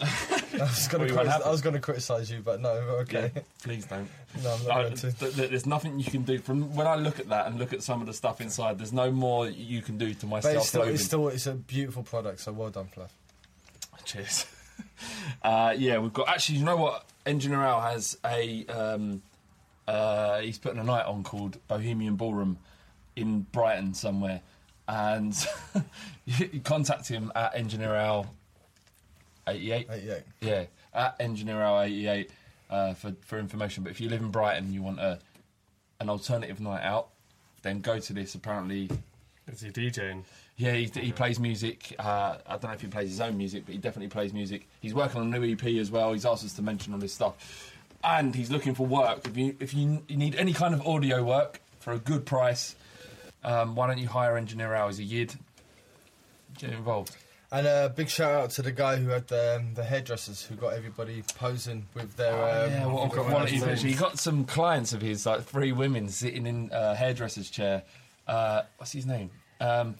I was going to you won't have I was going to criticise you, but no. Okay. Yeah, please don't. No, I'm not Uh, going to. th- th- there's nothing you can do. From when I look at that and look at some of the stuff inside, there's no more you can do to my But it's still, it's still it's a beautiful product. So well done, Flav. Cheers. uh, yeah, we've got actually. You know what? Engineer Al has a. Um, uh, he's putting a night on called Bohemian Ballroom in Brighton somewhere, and you contact him at Engineer Al. Eighty-eight. Eighty-eight. Yeah, at Engineer Al eighty-eight uh, for for information. But if you live in Brighton, you want a an alternative night out, then go to this. Apparently, Is he DJing? Yeah, he, he plays music. Uh, I don't know if he plays his own music, but he definitely plays music. He's working on a new EP as well. He's asked us to mention all this stuff, and he's looking for work. If you if you, you need any kind of audio work for a good price, um, why don't you hire Engineer Al? He's a yid. Get involved. And a big shout out to the guy who had the, um, the hairdressers who got everybody posing with their. um, yeah, what a I forgot quality picture. He got some clients of his, like three women sitting in a hairdresser's chair. Uh, what's his name? Um,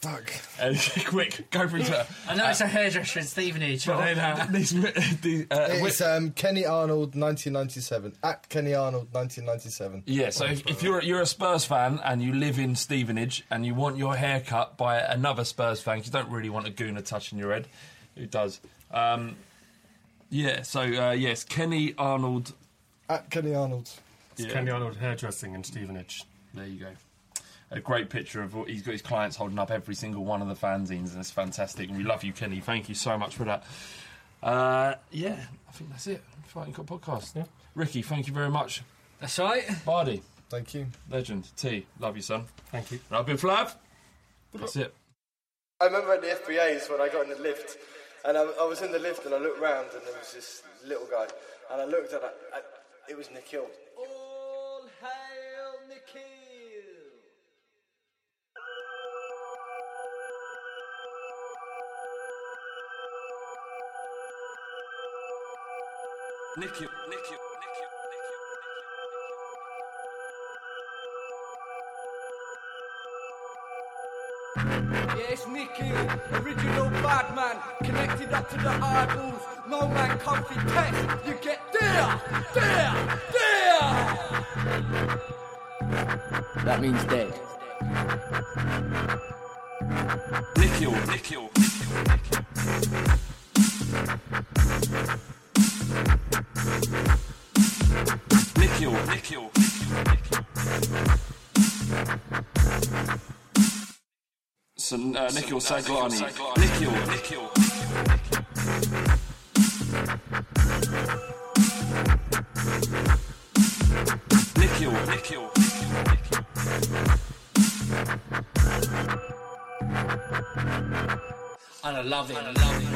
Fuck. uh, quick, go for Twitter. I know it's a hairdresser in Stevenage, but I know that. These- the, uh, It's um, Kenny Arnold, 1997. At Kenny Arnold, 1997. Yeah, so if, if you're you're a Spurs fan and you live in Stevenage and you want your hair cut by another Spurs fan, you don't really want a gooner touching your head, who does? Um, yeah, so uh, yes, Kenny Arnold. At Kenny Arnold. It's Yeah. Kenny Arnold hairdressing in Stevenage. There you go. A great picture of what he's got his clients holding up every single one of the fanzines, and it's fantastic. And we love you, Kenny. Thank you so much for that. Uh, yeah, I think that's it. Fighting Cock podcast. Yeah. Ricky, thank you very much. That's right. Bardi, Thank you. legend. T, love you, son. Thank you. And I've been Flav. That's it. I remember at the FBAs when I got in the lift, and I, I was in the lift and I looked round and there was this little guy, and I looked at it, it was Nikhil. Nikhil, Nikhil, Nikhil, Nikhil. Yes, Nikhil, original bad man, connected up to the eyeballs. No man comfy test. You get there, there, there. That means dead. Nikhil, Nikhil, Nikhil. Uh, Nikhil Saglani. Nikhil, Nikhil. Nikhil, Nikhil, Nikhil. And I love it. I love it. I love it.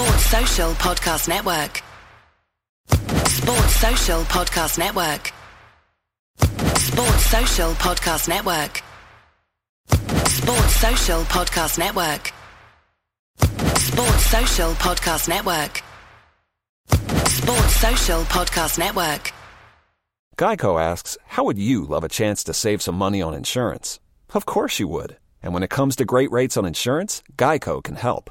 Sports Social Podcast Network. Sports Social Podcast Network. Sports Social Podcast Network. Sports Social Podcast Network. Sports Social Podcast Network. Sports Social Podcast Network. Geico asks, How would you love a chance to save some money on insurance? Of course you would. And when it comes to great rates on insurance, Geico can help.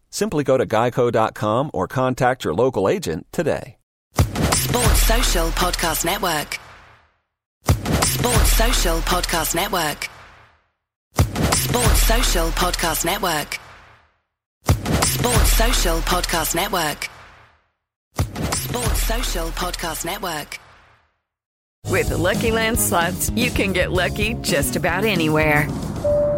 Simply go to geico.com or contact your local agent today. Sports Social Podcast Network. Sports Social Podcast Network. Sports Social Podcast Network. Sports Social Podcast Network. Sports Social Podcast Network. With the Lucky Land slots, you can get lucky just about anywhere.